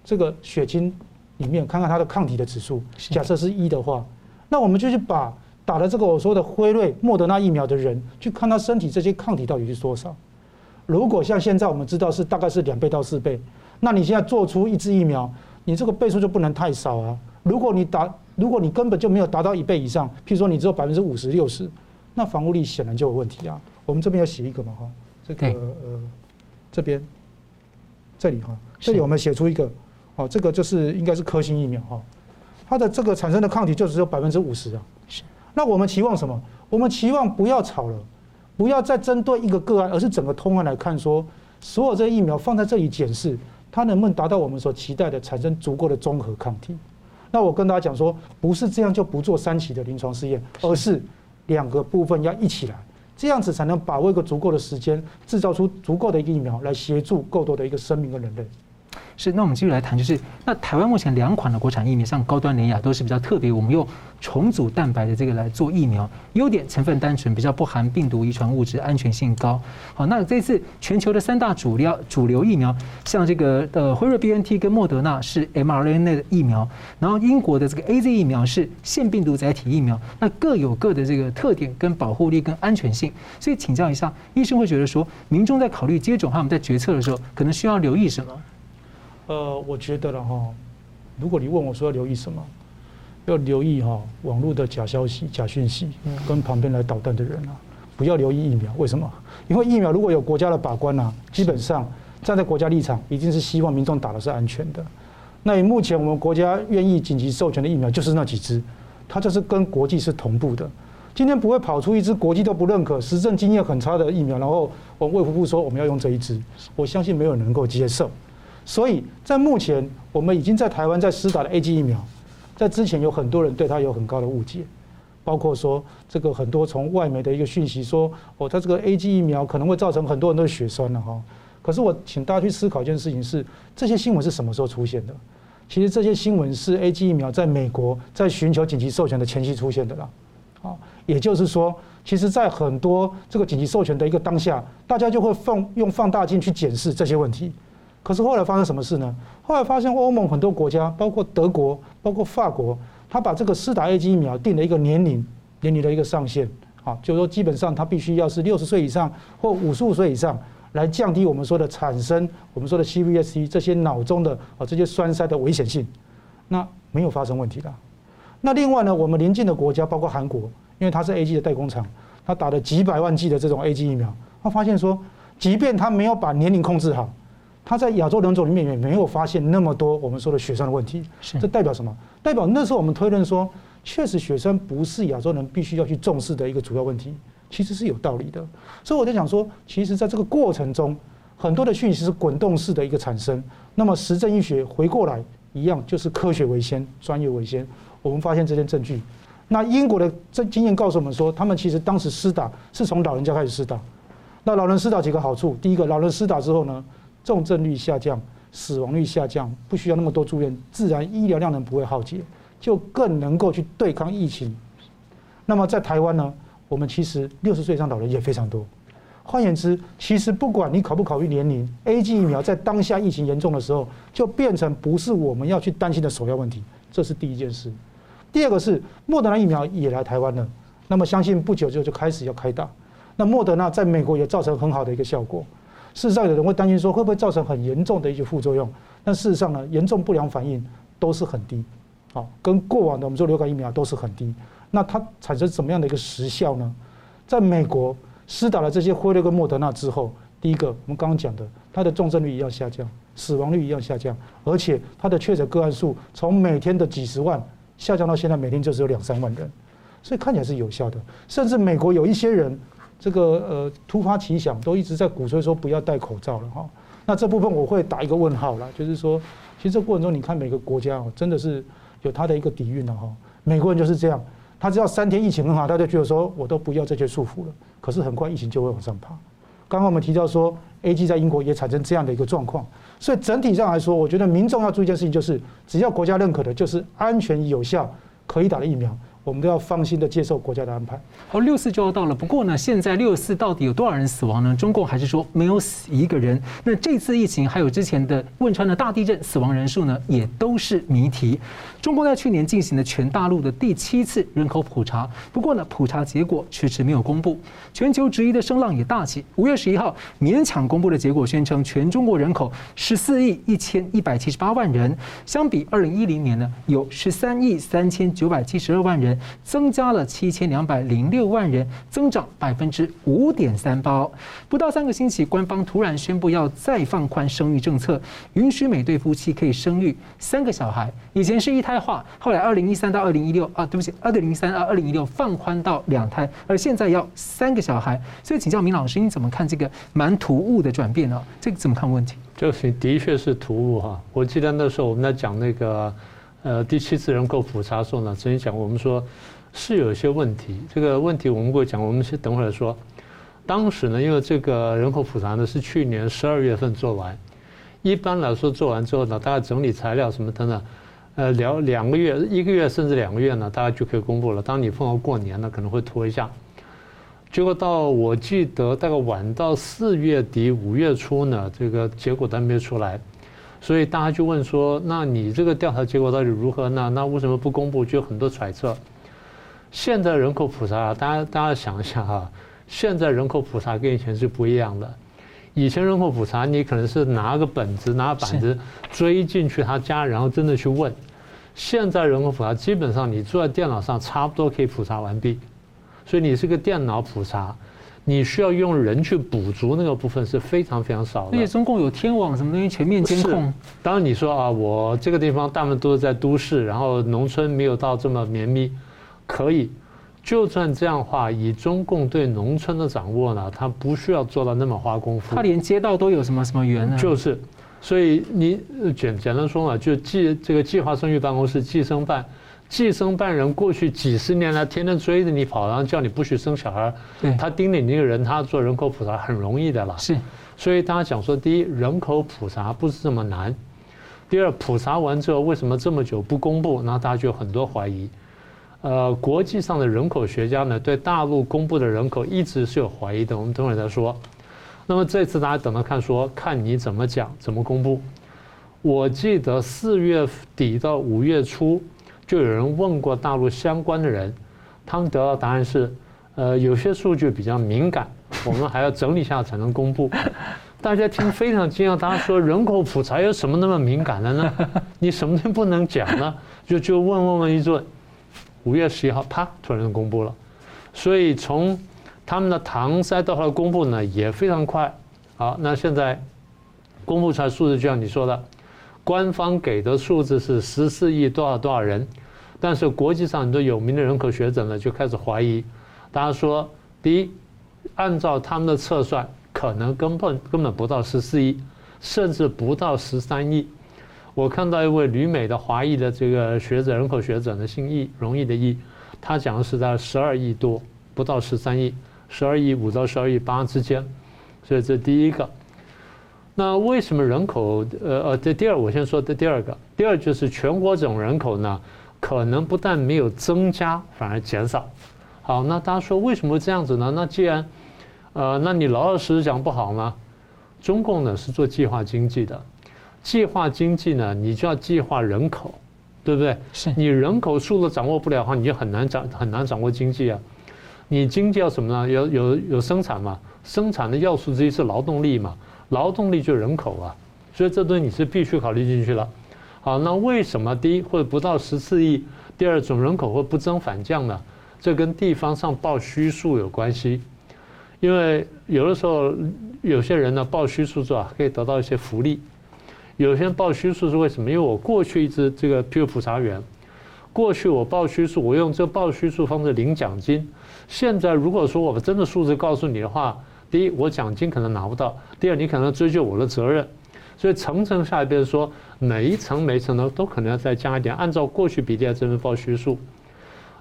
这个血清里面，看看他的抗体的指数。假设是一的话，那我们就去把打了这个我说的辉瑞、莫德纳疫苗的人，去看他身体这些抗体到底是多少。如果像现在我们知道是大概是两倍到四倍，那你现在做出一支疫苗，你这个倍数就不能太少啊。如果你达，如果你根本就没有达到一倍以上，譬如说你只有百分之五十六十，那防护力显然就有问题啊。我们这边要写一个嘛哈，这个呃这边这里哈，这里我们写出一个，哦，这个就是应该是科兴疫苗哈，它的这个产生的抗体就只有百分之五十啊。是。那我们期望什么？我们期望不要吵了，不要再针对一个个案，而是整个通案来看，说所有这个疫苗放在这里检视，它能不能达到我们所期待的，产生足够的综合抗体。那我跟大家讲说，不是这样就不做三期的临床试验，而是两个部分要一起来，这样子才能把握一个足够的时间，制造出足够的疫苗来协助够多的一个生命跟人类。是，那我们继续来谈，就是那台湾目前两款的国产疫苗，像高端联亚都是比较特别，我们用重组蛋白的这个来做疫苗，优点成分单纯，比较不含病毒遗传物质，安全性高。好，那这次全球的三大主流主流疫苗，像这个呃辉瑞 BNT 跟莫德纳是 mRNA 的疫苗，然后英国的这个 AZ 疫苗是腺病毒载体疫苗，那各有各的这个特点跟保护力跟安全性。所以请教一下，医生会觉得说，民众在考虑接种，他们在决策的时候，可能需要留意什么？呃，我觉得了哈，如果你问我说要留意什么，要留意哈网络的假消息、假讯息，跟旁边来捣蛋的人啊，不要留意疫苗。为什么？因为疫苗如果有国家的把关啊，基本上站在国家立场，一定是希望民众打的是安全的。那以目前我们国家愿意紧急授权的疫苗就是那几支，它就是跟国际是同步的。今天不会跑出一支国际都不认可、实证经验很差的疫苗，然后我们卫福部说我们要用这一支，我相信没有人能够接受。所以在目前，我们已经在台湾在施打的 A G 疫苗，在之前有很多人对它有很高的误解，包括说这个很多从外媒的一个讯息说，哦，它这个 A G 疫苗可能会造成很多人都血栓了哈。可是我请大家去思考一件事情是，这些新闻是什么时候出现的？其实这些新闻是 A G 疫苗在美国在寻求紧急授权的前夕出现的啦。啊，也就是说，其实在很多这个紧急授权的一个当下，大家就会放用放大镜去检视这些问题。可是后来发生什么事呢？后来发现欧盟很多国家，包括德国、包括法国，他把这个施打 AZ 疫苗定了一个年龄，年龄的一个上限，啊，就是说基本上他必须要是六十岁以上或五十五岁以上，来降低我们说的产生我们说的 CVST 这些脑中的啊这些栓塞的危险性，那没有发生问题的。那另外呢，我们邻近的国家包括韩国，因为它是 A G 的代工厂，它打了几百万剂的这种 A G 疫苗，他发现说，即便他没有把年龄控制好。他在亚洲人种里面也没有发现那么多我们说的血栓的问题，这代表什么？代表那时候我们推论说，确实血栓不是亚洲人必须要去重视的一个主要问题，其实是有道理的。所以我在想说，其实在这个过程中，很多的讯息是滚动式的一个产生。那么实证医学回过来一样，就是科学为先，专业为先。我们发现这些证据，那英国的这经验告诉我们说，他们其实当时施打是从老人家开始施打。那老人施打几个好处？第一个，老人施打之后呢，重症率下降，死亡率下降，不需要那么多住院，自然医疗量能不会耗竭，就更能够去对抗疫情。那么在台湾呢，我们其实六十岁以上老人也非常多。换言之，其实不管你考不考虑年龄，AZ 疫苗在当下疫情严重的时候，就变成不是我们要去担心的首要问题。这是第一件事。第二个是莫德纳疫苗也来台湾了，那么相信不久之后就开始要开打。那莫德纳在美国也造成很好的一个效果。事实上，有人会担心说会不会造成很严重的一些副作用？但事实上呢，严重不良反应都是很低，好，跟过往的我们说流感疫苗都是很低。那它产生什么样的一个时效呢？在美国施打了这些辉瑞跟莫德纳之后，第一个我们刚刚讲的，它的重症率一样下降，死亡率一样下降，而且它的确诊个案数从每天的几十万下降到现在每天就只有两三万人，所以看起来是有效的。甚至美国有一些人。这个呃突发奇想，都一直在鼓吹说不要戴口罩了哈。那这部分我会打一个问号了，就是说，其实这过程中你看每个国家哦，真的是有它的一个底蕴的哈。美国人就是这样，他只要三天疫情很好，他就觉得说我都不要这些束缚了。可是很快疫情就会往上爬。刚刚我们提到说，A G 在英国也产生这样的一个状况，所以整体上来说，我觉得民众要注意一件事情，就是只要国家认可的，就是安全有效可以打的疫苗。我们都要放心的接受国家的安排。好，六四就要到了。不过呢，现在六四到底有多少人死亡呢？中共还是说没有死一个人。那这次疫情还有之前的汶川的大地震，死亡人数呢，也都是谜题。中共在去年进行了全大陆的第七次人口普查，不过呢，普查结果迟迟没有公布。全球质疑的声浪也大起。五月十一号勉强公布的结果宣称，全中国人口十四亿一千一百七十八万人，相比二零一零年呢，有十三亿三千九百七十二万人。增加了七千两百零六万人，增长百分之五点三八。不到三个星期，官方突然宣布要再放宽生育政策，允许每对夫妻可以生育三个小孩。以前是一胎化，后来二零一三到二零一六啊，对不起，二零一三到二零一六放宽到两胎，而现在要三个小孩。所以请教明老师，你怎么看这个蛮突兀的转变呢？这个怎么看问题？这是的确是突兀哈。我记得那时候我们在讲那个。呃，第七次人口普查的时候呢，曾经讲，我们说是有一些问题。这个问题我们会讲，我们先等会儿说。当时呢，因为这个人口普查呢是去年十二月份做完，一般来说做完之后呢，大概整理材料什么等等，呃，两两个月、一个月甚至两个月呢，大概就可以公布了。当你碰到过年呢，可能会拖一下。结果到我记得大概晚到四月底五月初呢，这个结果都还没出来。所以大家就问说：“那你这个调查结果到底如何呢？那为什么不公布？就有很多揣测。现在人口普查，大家大家想一下哈，现在人口普查跟以前是不一样的。以前人口普查，你可能是拿个本子、拿板子追进去他家，然后真的去问。现在人口普查基本上你坐在电脑上，差不多可以普查完毕。所以你是个电脑普查。”你需要用人去补足那个部分是非常非常少的，而且中共有天网什么东西全面监控。当然你说啊，我这个地方大部分都是在都市，然后农村没有到这么绵密，可以。就算这样的话，以中共对农村的掌握呢，他不需要做到那么花功夫。他连街道都有什么什么园呢？就是，所以你简简单说嘛，就计这个计划生育办公室计生办。计生办人过去几十年来，天天追着你跑，然后叫你不许生小孩。对，他盯着你那个人，他做人口普查很容易的了。是，所以大家讲说，第一，人口普查不是这么难；第二，普查完之后为什么这么久不公布？那大家就有很多怀疑。呃，国际上的人口学家呢，对大陆公布的人口一直是有怀疑的。我们等会儿再说。那么这次大家等着看，说看你怎么讲，怎么公布。我记得四月底到五月初。就有人问过大陆相关的人，他们得到答案是，呃，有些数据比较敏感，我们还要整理一下才能公布。大家听非常惊讶，大家说人口普查有什么那么敏感的呢？你什么都不能讲呢？就就问问问一顿，五月十一号啪，突然公布了。所以从他们的搪塞到后来公布呢，也非常快。好，那现在公布出来数字就像你说的。官方给的数字是十四亿多少多少人，但是国际上很多有名的人口学者呢就开始怀疑，大家说，第一，按照他们的测算，可能根本根本不到十四亿，甚至不到十三亿。我看到一位旅美的华裔的这个学者，人口学者呢，姓易，容易的易，他讲的是在十二亿多，不到十三亿，十二亿五到十二亿八之间，所以这第一个。那为什么人口呃呃这第二我先说的第二个，第二就是全国总人口呢，可能不但没有增加，反而减少。好，那大家说为什么这样子呢？那既然呃，那你老老实实讲不好吗？中共呢是做计划经济的，计划经济呢，你就要计划人口，对不对？是你人口数都掌握不了的话，你就很难掌很难掌握经济啊。你经济要什么呢？有有有生产嘛？生产的要素之一是劳动力嘛？劳动力就人口啊，所以这东西你是必须考虑进去了。好，那为什么第一会不到十四亿，第二总人口会不增反降呢？这跟地方上报虚数有关系。因为有的时候有些人呢报虚数之后可以得到一些福利，有些人报虚数是为什么？因为我过去一直这个譬如普查员，过去我报虚数，我用这报虚数方式领奖金。现在如果说我们真的数字告诉你的话，第一，我奖金可能拿不到；第二，你可能追究我的责任。所以层层下来，变成说每一层每一层呢，都可能要再加一点，按照过去比例来这边报虚数。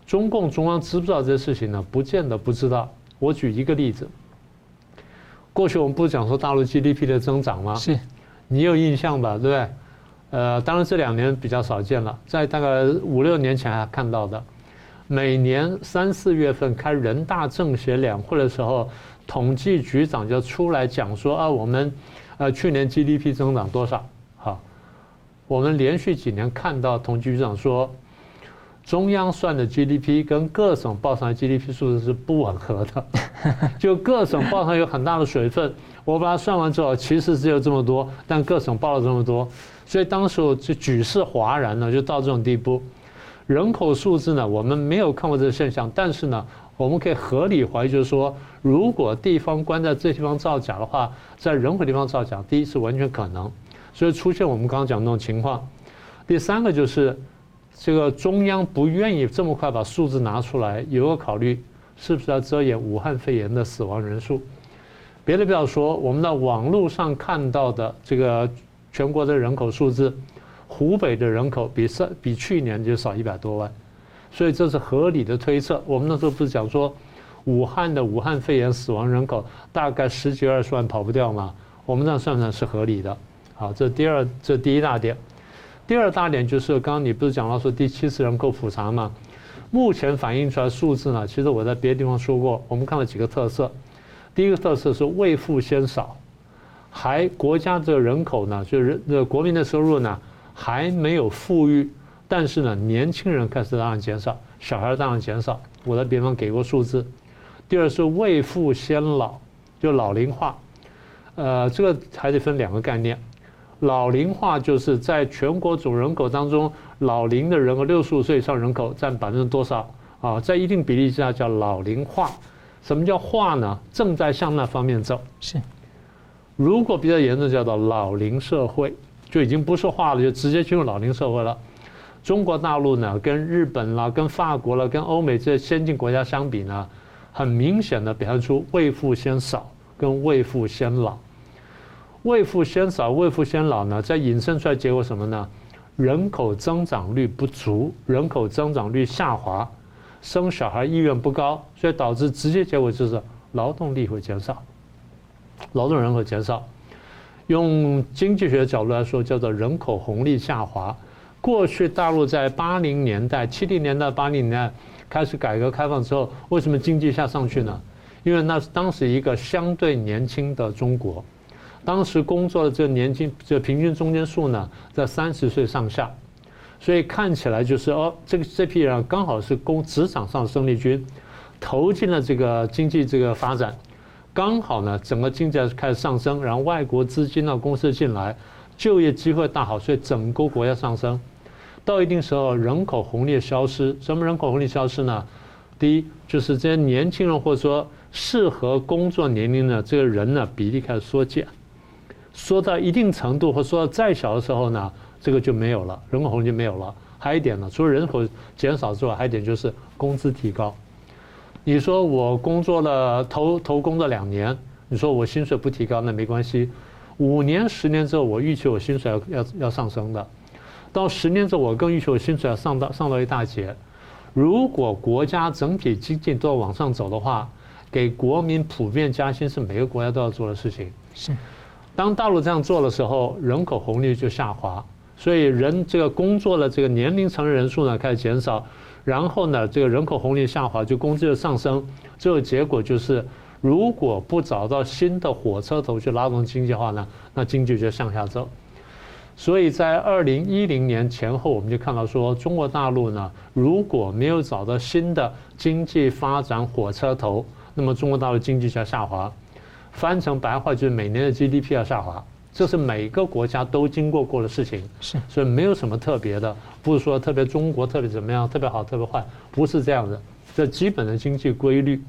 中共中央知不知道这些事情呢？不见得不知道。我举一个例子：过去我们不是讲说大陆 GDP 的增长吗？是，你有印象吧？对不对？呃，当然这两年比较少见了，在大概五六年前还看到的，每年三四月份开人大政协两会的时候。统计局长就出来讲说啊，我们呃去年 GDP 增长多少？好，我们连续几年看到统计局长说，中央算的 GDP 跟各省报上的 GDP 数字是不吻合的，就各省报上有很大的水分。我把它算完之后，其实只有这么多，但各省报了这么多，所以当时我就举世哗然了，就到这种地步。人口数字呢，我们没有看过这个现象，但是呢，我们可以合理怀疑，就是说，如果地方关在这地方造假的话，在人口地方造假，第一是完全可能，所以出现我们刚刚讲的那种情况。第三个就是，这个中央不愿意这么快把数字拿出来，有个考虑，是不是要遮掩武汉肺炎的死亡人数？别的不要说，我们在网络上看到的这个全国的人口数字。湖北的人口比上比去年就少一百多万，所以这是合理的推测。我们那时候不是讲说，武汉的武汉肺炎死亡人口大概十几二十万跑不掉吗？我们那算算是合理的。好，这第二这第一大点。第二大点就是刚刚你不是讲到说第七次人口普查吗？目前反映出来数字呢，其实我在别的地方说过，我们看了几个特色。第一个特色是未富先少，还国家这个人口呢，就是这个国民的收入呢。还没有富裕，但是呢，年轻人开始大量减少，小孩大量减少。我在别方给过数字。第二是未富先老，就老龄化。呃，这个还得分两个概念。老龄化就是在全国总人口当中，老龄的人口六十五岁以上人口占百分之多少啊？在一定比例之下叫老龄化。什么叫化呢？正在向那方面走。是。如果比较严重，叫做老龄社会。就已经不是化了，就直接进入老龄社会了。中国大陆呢，跟日本啦、跟法国啦、跟欧美这些先进国家相比呢，很明显的表现出未富先少跟未富先老。未富先少、未富先老呢，在引申出来结果什么呢？人口增长率不足，人口增长率下滑，生小孩意愿不高，所以导致直接结果就是劳动力会减少，劳动人口减少。用经济学的角度来说，叫做人口红利下滑。过去大陆在八零年代、七零年代、八零年代开始改革开放之后，为什么经济下上去呢？因为那是当时一个相对年轻的中国，当时工作的这个年轻这平均中间数呢，在三十岁上下，所以看起来就是哦，这个这批人刚好是工职场上生力军，投进了这个经济这个发展。刚好呢，整个经济开始上升，然后外国资金到公司进来，就业机会大好，所以整个国家上升。到一定时候，人口红利消失。什么人口红利消失呢？第一，就是这些年轻人或者说适合工作年龄的这个人呢，比例开始缩减，缩到一定程度或缩到再小的时候呢，这个就没有了，人口红利就没有了。还有一点呢，除了人口减少之外，还有一点就是工资提高。你说我工作了头头工作两年，你说我薪水不提高那没关系，五年十年之后我预期我薪水要要要上升的，到十年之后我更预期我薪水要上到上到一大截。如果国家整体经济都要往上走的话，给国民普遍加薪是每个国家都要做的事情。是，当大陆这样做的时候，人口红利就下滑，所以人这个工作的这个年龄层人数呢开始减少。然后呢，这个人口红利下滑，就工资就上升，最后结果就是，如果不找到新的火车头去拉动经济的话呢，那经济就向下走。所以在二零一零年前后，我们就看到说，中国大陆呢，如果没有找到新的经济发展火车头，那么中国大陆经济就要下滑。翻成白话就是每年的 GDP 要下滑。这是每个国家都经过过的事情，是，所以没有什么特别的，不是说特别中国特别怎么样，特别好，特别坏，不是这样的，这基本的经济规律。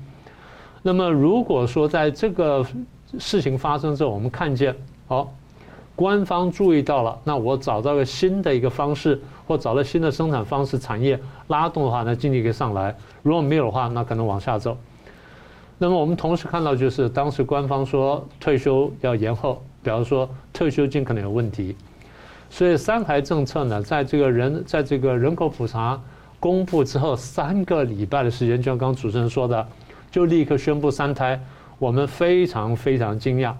那么如果说在这个事情发生之后，我们看见，好，官方注意到了，那我找到了新的一个方式，或找到新的生产方式、产业拉动的话，那经济可以上来；如果没有的话，那可能往下走。那么我们同时看到，就是当时官方说退休要延后。比方说退休金可能有问题，所以三孩政策呢，在这个人在这个人口普查公布之后三个礼拜的时间，就像刚刚主持人说的，就立刻宣布三胎，我们非常非常惊讶。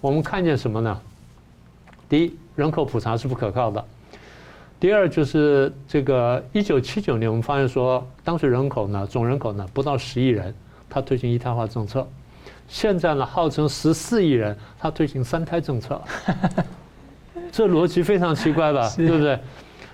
我们看见什么呢？第一，人口普查是不可靠的；第二，就是这个一九七九年，我们发现说，当时人口呢，总人口呢不到十亿人，他推行一胎化政策。现在呢，号称十四亿人，他推行三胎政策，这逻辑非常奇怪吧？对不对？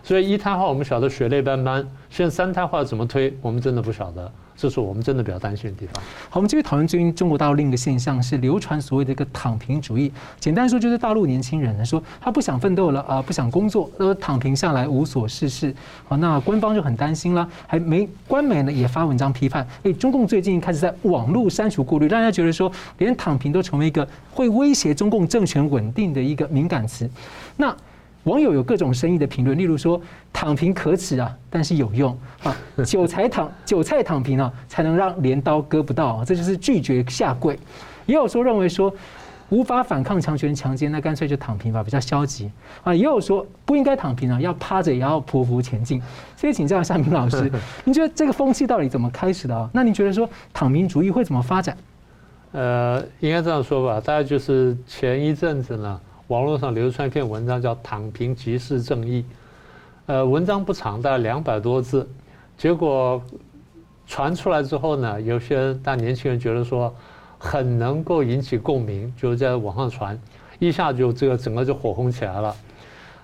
所以一胎化我们晓得血泪斑斑，现在三胎化怎么推，我们真的不晓得。这是我们真的比较担心的地方。好，我们继续讨论最近中国大陆另一个现象是流传所谓的一个躺平主义。简单说就是大陆年轻人说他不想奋斗了啊，不想工作，呃，躺平下来无所事事。好，那官方就很担心了，还没官媒呢也发文章批判，哎，中共最近开始在网络删除过滤，让大家觉得说连躺平都成为一个会威胁中共政权稳定的一个敏感词。那网友有各种深意的评论，例如说躺平可耻啊，但是有用啊，韭菜躺韭菜躺平啊，才能让镰刀割不到，啊这就是拒绝下跪。也有说认为说无法反抗强权强奸，那干脆就躺平吧，比较消极啊。也有说不应该躺平啊，要趴着也要匍匐前进。所以请教一下明老师，您觉得这个风气到底怎么开始的啊？那您觉得说躺平主义会怎么发展？呃，应该这样说吧，大概就是前一阵子呢。网络上流传一篇文章，叫“躺平即是正义”。呃，文章不长，大概两百多字。结果传出来之后呢，有些大年轻人觉得说很能够引起共鸣，就在网上传，一下就这个整个就火红起来了。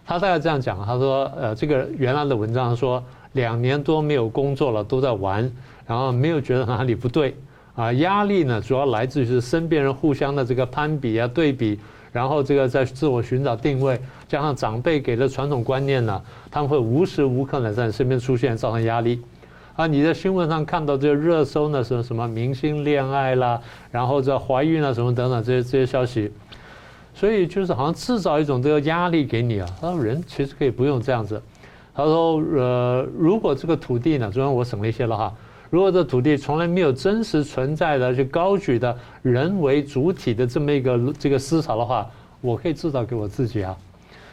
他大概这样讲，他说：“呃，这个原来的文章说两年多没有工作了，都在玩，然后没有觉得哪里不对啊，压力呢主要来自于是身边人互相的这个攀比啊、对比。”然后这个在自我寻找定位，加上长辈给的传统观念呢，他们会无时无刻的在你身边出现，造成压力。啊，你在新闻上看到这个热搜呢，是什么明星恋爱啦，然后这怀孕啊什么等等这些这些消息，所以就是好像制造一种这个压力给你啊。他说人其实可以不用这样子。他说呃，如果这个土地呢，昨天我省了一些了哈。如果这土地从来没有真实存在的去高举的人为主体的这么一个这个思潮的话，我可以制造给我自己啊。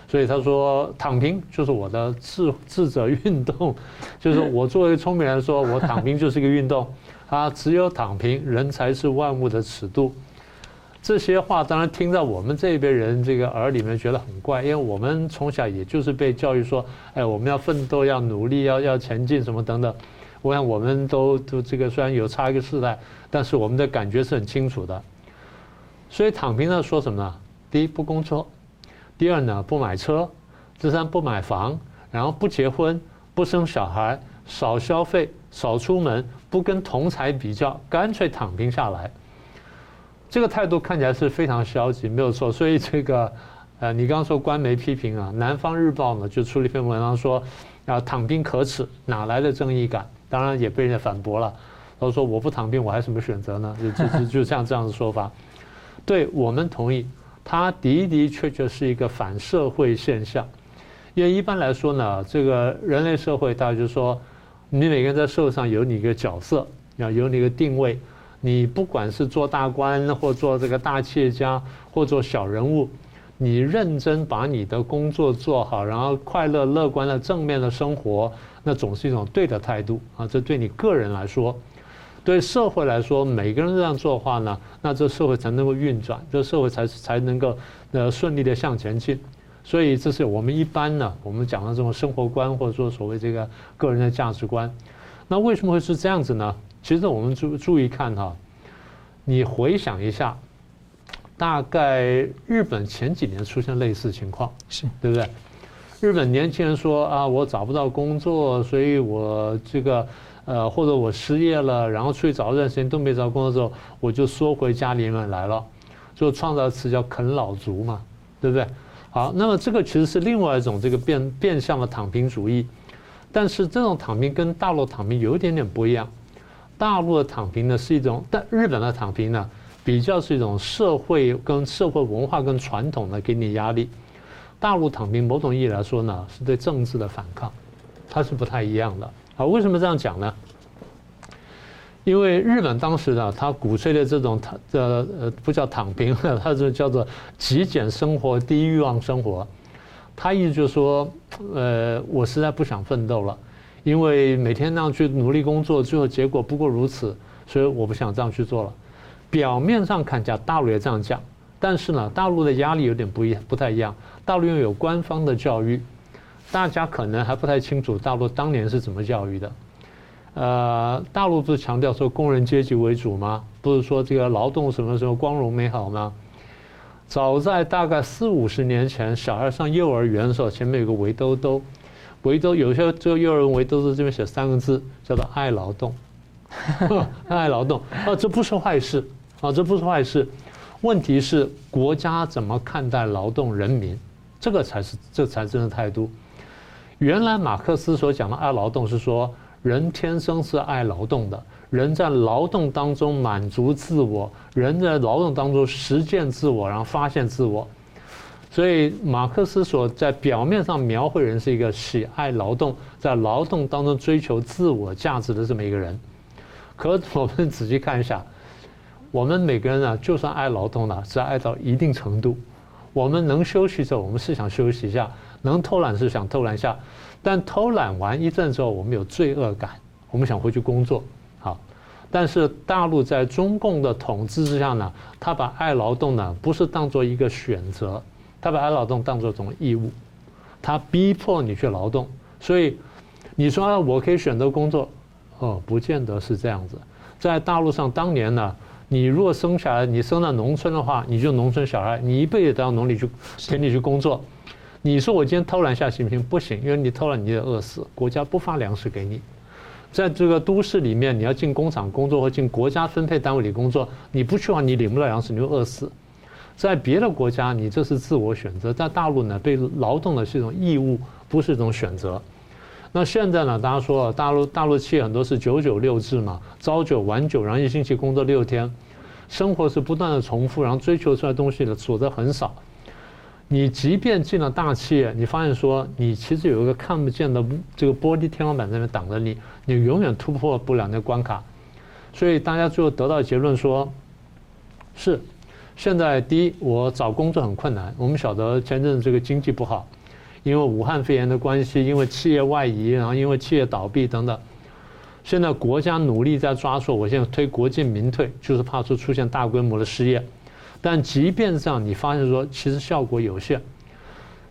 所以他说躺平就是我的智智者运动，就是我作为聪明人说，我躺平就是一个运动 啊，只有躺平，人才是万物的尺度。这些话当然听在我们这一辈人这个耳里面觉得很怪，因为我们从小也就是被教育说，哎，我们要奋斗，要努力，要要前进什么等等。我想我们都都这个虽然有差一个世代，但是我们的感觉是很清楚的。所以躺平呢说什么呢？第一不工作，第二呢不买车，第三不买房，然后不结婚，不生小孩，少消费，少出门，不跟同才比较，干脆躺平下来。这个态度看起来是非常消极，没有错。所以这个呃，你刚刚说官媒批评啊，《南方日报》呢就出了一篇文章说啊，躺平可耻，哪来的正义感？当然也被人家反驳了，他说我不躺平，我还什么选择呢？就就就就像这样的说法，对我们同意，它的的确确是一个反社会现象，因为一般来说呢，这个人类社会大家就说，你每个人在社会上有你一个角色，要有你一个定位，你不管是做大官或做这个大企业家或做小人物，你认真把你的工作做好，然后快乐乐观的正面的生活。那总是一种对的态度啊！这对你个人来说，对社会来说，每个人这样做的话呢，那这社会才能够运转，这社会才才能够呃顺利的向前进。所以这是我们一般呢，我们讲的这种生活观，或者说所谓这个个人的价值观。那为什么会是这样子呢？其实我们注注意看哈，你回想一下，大概日本前几年出现类似情况，是对不对？日本年轻人说啊，我找不到工作，所以我这个呃，或者我失业了，然后出去找一段时间都没找工作之后，我就缩回家里面来了，就创造词叫啃老族嘛，对不对？好，那么这个其实是另外一种这个变变相的躺平主义，但是这种躺平跟大陆躺平有一点点不一样，大陆的躺平呢是一种，但日本的躺平呢比较是一种社会跟社会文化跟传统的给你压力。大陆躺平，某种意义来说呢，是对政治的反抗，它是不太一样的。啊，为什么这样讲呢？因为日本当时呢，他鼓吹的这种躺呃呃不叫躺平，它是叫做极简生活、低欲望生活。他意思就是说，呃，我实在不想奋斗了，因为每天那样去努力工作，最后结果不过如此，所以我不想这样去做了。表面上看起来，大陆也这样讲。但是呢，大陆的压力有点不一样，不太一样。大陆拥有官方的教育，大家可能还不太清楚大陆当年是怎么教育的。呃，大陆不是强调说工人阶级为主吗？不是说这个劳动什么时候光荣美好吗？早在大概四五十年前，小孩上幼儿园的时候，前面有个围兜兜，围兜有些这个幼儿园围兜兜这边写三个字，叫做爱劳动。爱劳动啊，这不是坏事啊，这不是坏事。问题是国家怎么看待劳动人民，这个才是这才是真的态度。原来马克思所讲的爱劳动是说，人天生是爱劳动的，人在劳动当中满足自我，人在劳动当中实践自我，然后发现自我。所以马克思所在表面上描绘人是一个喜爱劳动，在劳动当中追求自我价值的这么一个人。可我们仔细看一下。我们每个人啊，就算爱劳动了，只爱到一定程度。我们能休息的时候，我们是想休息一下；能偷懒是想偷懒一下。但偷懒完一阵之后，我们有罪恶感，我们想回去工作。好，但是大陆在中共的统治之下呢，他把爱劳动呢，不是当做一个选择，他把爱劳动当做一种义务，他逼迫你去劳动。所以你说啊，我可以选择工作，哦，不见得是这样子。在大陆上当年呢。你如果生下来，你生在农村的话，你就农村小孩，你一辈子都要农里去田里去工作。你说我今天偷懒下行不行？不行，因为你偷懒你得饿死，国家不发粮食给你。在这个都市里面，你要进工厂工作或进国家分配单位里工作，你不去的话，你领不到粮食，你就饿死。在别的国家，你这是自我选择；在大陆呢，对劳动的是一种义务，不是一种选择。那现在呢？大家说，大陆大陆企业很多是九九六制嘛，朝九晚九，然后一星期工作六天，生活是不断的重复，然后追求出来东西的所得很少。你即便进了大企业，你发现说你其实有一个看不见的这个玻璃天花板在那挡着你，你永远突破不了那关卡。所以大家最后得到结论说，是现在第一，我找工作很困难。我们晓得前阵子这个经济不好。因为武汉肺炎的关系，因为企业外移，然后因为企业倒闭等等，现在国家努力在抓住。我现在推国进民退，就是怕说出现大规模的失业。但即便这样，你发现说其实效果有限。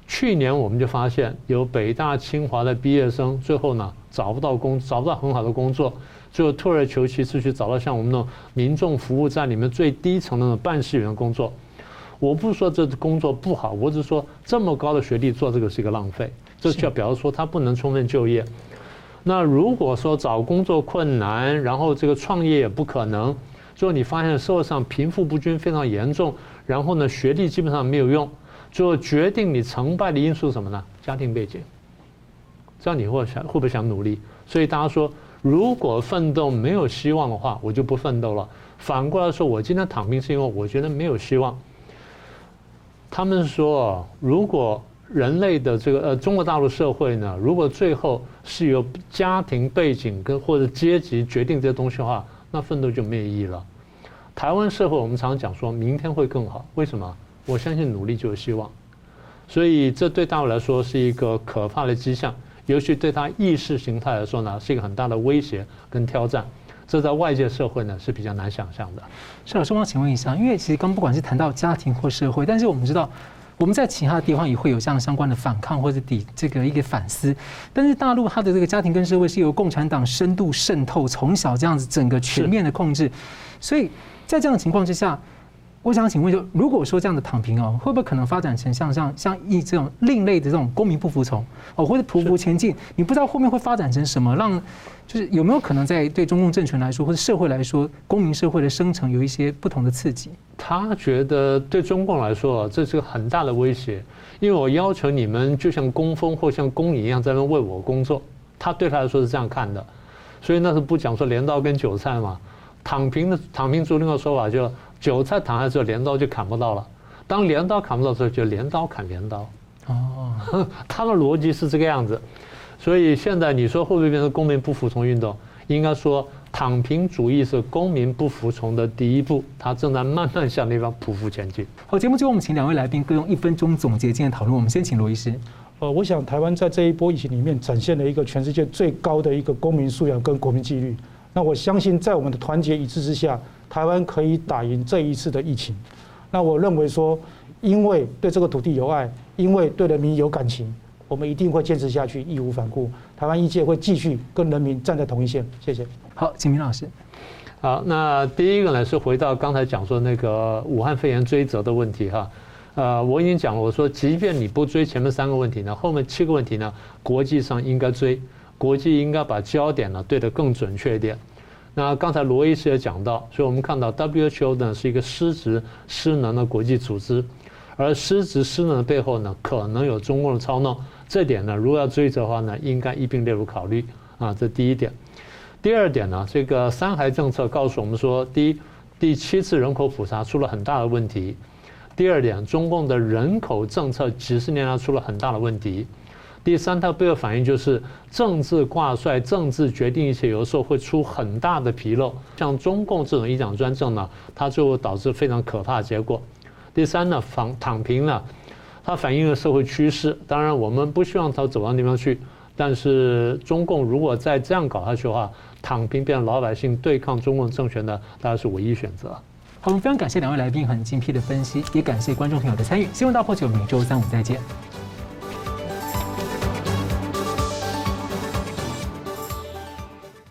去年我们就发现有北大清华的毕业生，最后呢找不到工，找不到很好的工作，最后退而求其次去找到像我们那种民众服务站里面最低层的那种办事员工作。我不是说这工作不好，我只是说这么高的学历做这个是一个浪费，这就表示说他不能充分就业。那如果说找工作困难，然后这个创业也不可能，最后你发现社会上贫富不均非常严重，然后呢学历基本上没有用，最后决定你成败的因素是什么呢？家庭背景。这样你会想会不会想努力？所以大家说，如果奋斗没有希望的话，我就不奋斗了。反过来说，我今天躺平是因为我觉得没有希望。他们说，如果人类的这个呃中国大陆社会呢，如果最后是由家庭背景跟或者阶级决定这些东西的话，那奋斗就没意义了。台湾社会我们常常讲说明天会更好，为什么？我相信努力就有希望，所以这对大陆来说是一个可怕的迹象，尤其对他意识形态来说呢，是一个很大的威胁跟挑战。这在外界社会呢是比较难想象的。是老师，我想请问一下，因为其实刚不管是谈到家庭或社会，但是我们知道我们在其他地方也会有这样相关的反抗或者抵这个一个反思，但是大陆它的这个家庭跟社会是由共产党深度渗透，从小这样子整个全面的控制，所以在这样的情况之下。我想请问，就如果说这样的躺平哦，会不会可能发展成像像像一这种另类的这种公民不服从哦，或者匍匐前进？你不知道后面会发展成什么？让就是有没有可能在对中共政权来说，或者社会来说，公民社会的生成有一些不同的刺激？他觉得对中共来说，这是个很大的威胁，因为我要求你们就像工蜂或像工蚁一样在那为我工作。他对他来说是这样看的，所以那是不讲说镰刀跟韭菜嘛？躺平的躺平族那个说法就。韭菜躺下之后，镰刀就砍不到了。当镰刀砍不到的时候，就镰刀砍镰刀。哦，他的逻辑是这个样子。所以现在你说会不会变成公民不服从运动？应该说，躺平主义是公民不服从的第一步，他正在慢慢向那方匍匐前进。好，节目最后我们请两位来宾各用一分钟总结今天讨论。我们先请罗医师。呃，我想台湾在这一波疫情里面展现了一个全世界最高的一个公民素养跟国民纪律。那我相信在我们的团结一致之下。台湾可以打赢这一次的疫情，那我认为说，因为对这个土地有爱，因为对人民有感情，我们一定会坚持下去，义无反顾。台湾医界会继续跟人民站在同一线。谢谢。好，景明老师。好，那第一个呢是回到刚才讲说那个武汉肺炎追责的问题哈，呃，我已经讲了，我说即便你不追前面三个问题呢，后面七个问题呢，国际上应该追，国际应该把焦点呢对得更准确一点。那刚才罗医师也讲到，所以我们看到 WHO 呢是一个失职失能的国际组织，而失职失能的背后呢，可能有中共的操弄。这点呢，如果要追责的话呢，应该一并列入考虑啊。这第一点。第二点呢，这个三孩政策告诉我们说，第一，第七次人口普查出了很大的问题；第二点，中共的人口政策几十年来出了很大的问题。第三，它背后反映就是政治挂帅、政治决定一切，有时候会出很大的纰漏。像中共这种一党专政呢，它最后导致非常可怕的结果。第三呢，躺躺平呢，它反映了社会趋势。当然，我们不希望它走到那地方去，但是中共如果再这样搞下去的话，躺平变成老百姓对抗中共政权的，大概是唯一选择。好，我们非常感谢两位来宾很精辟的分析，也感谢观众朋友的参与。新闻大破解，每周三五再见。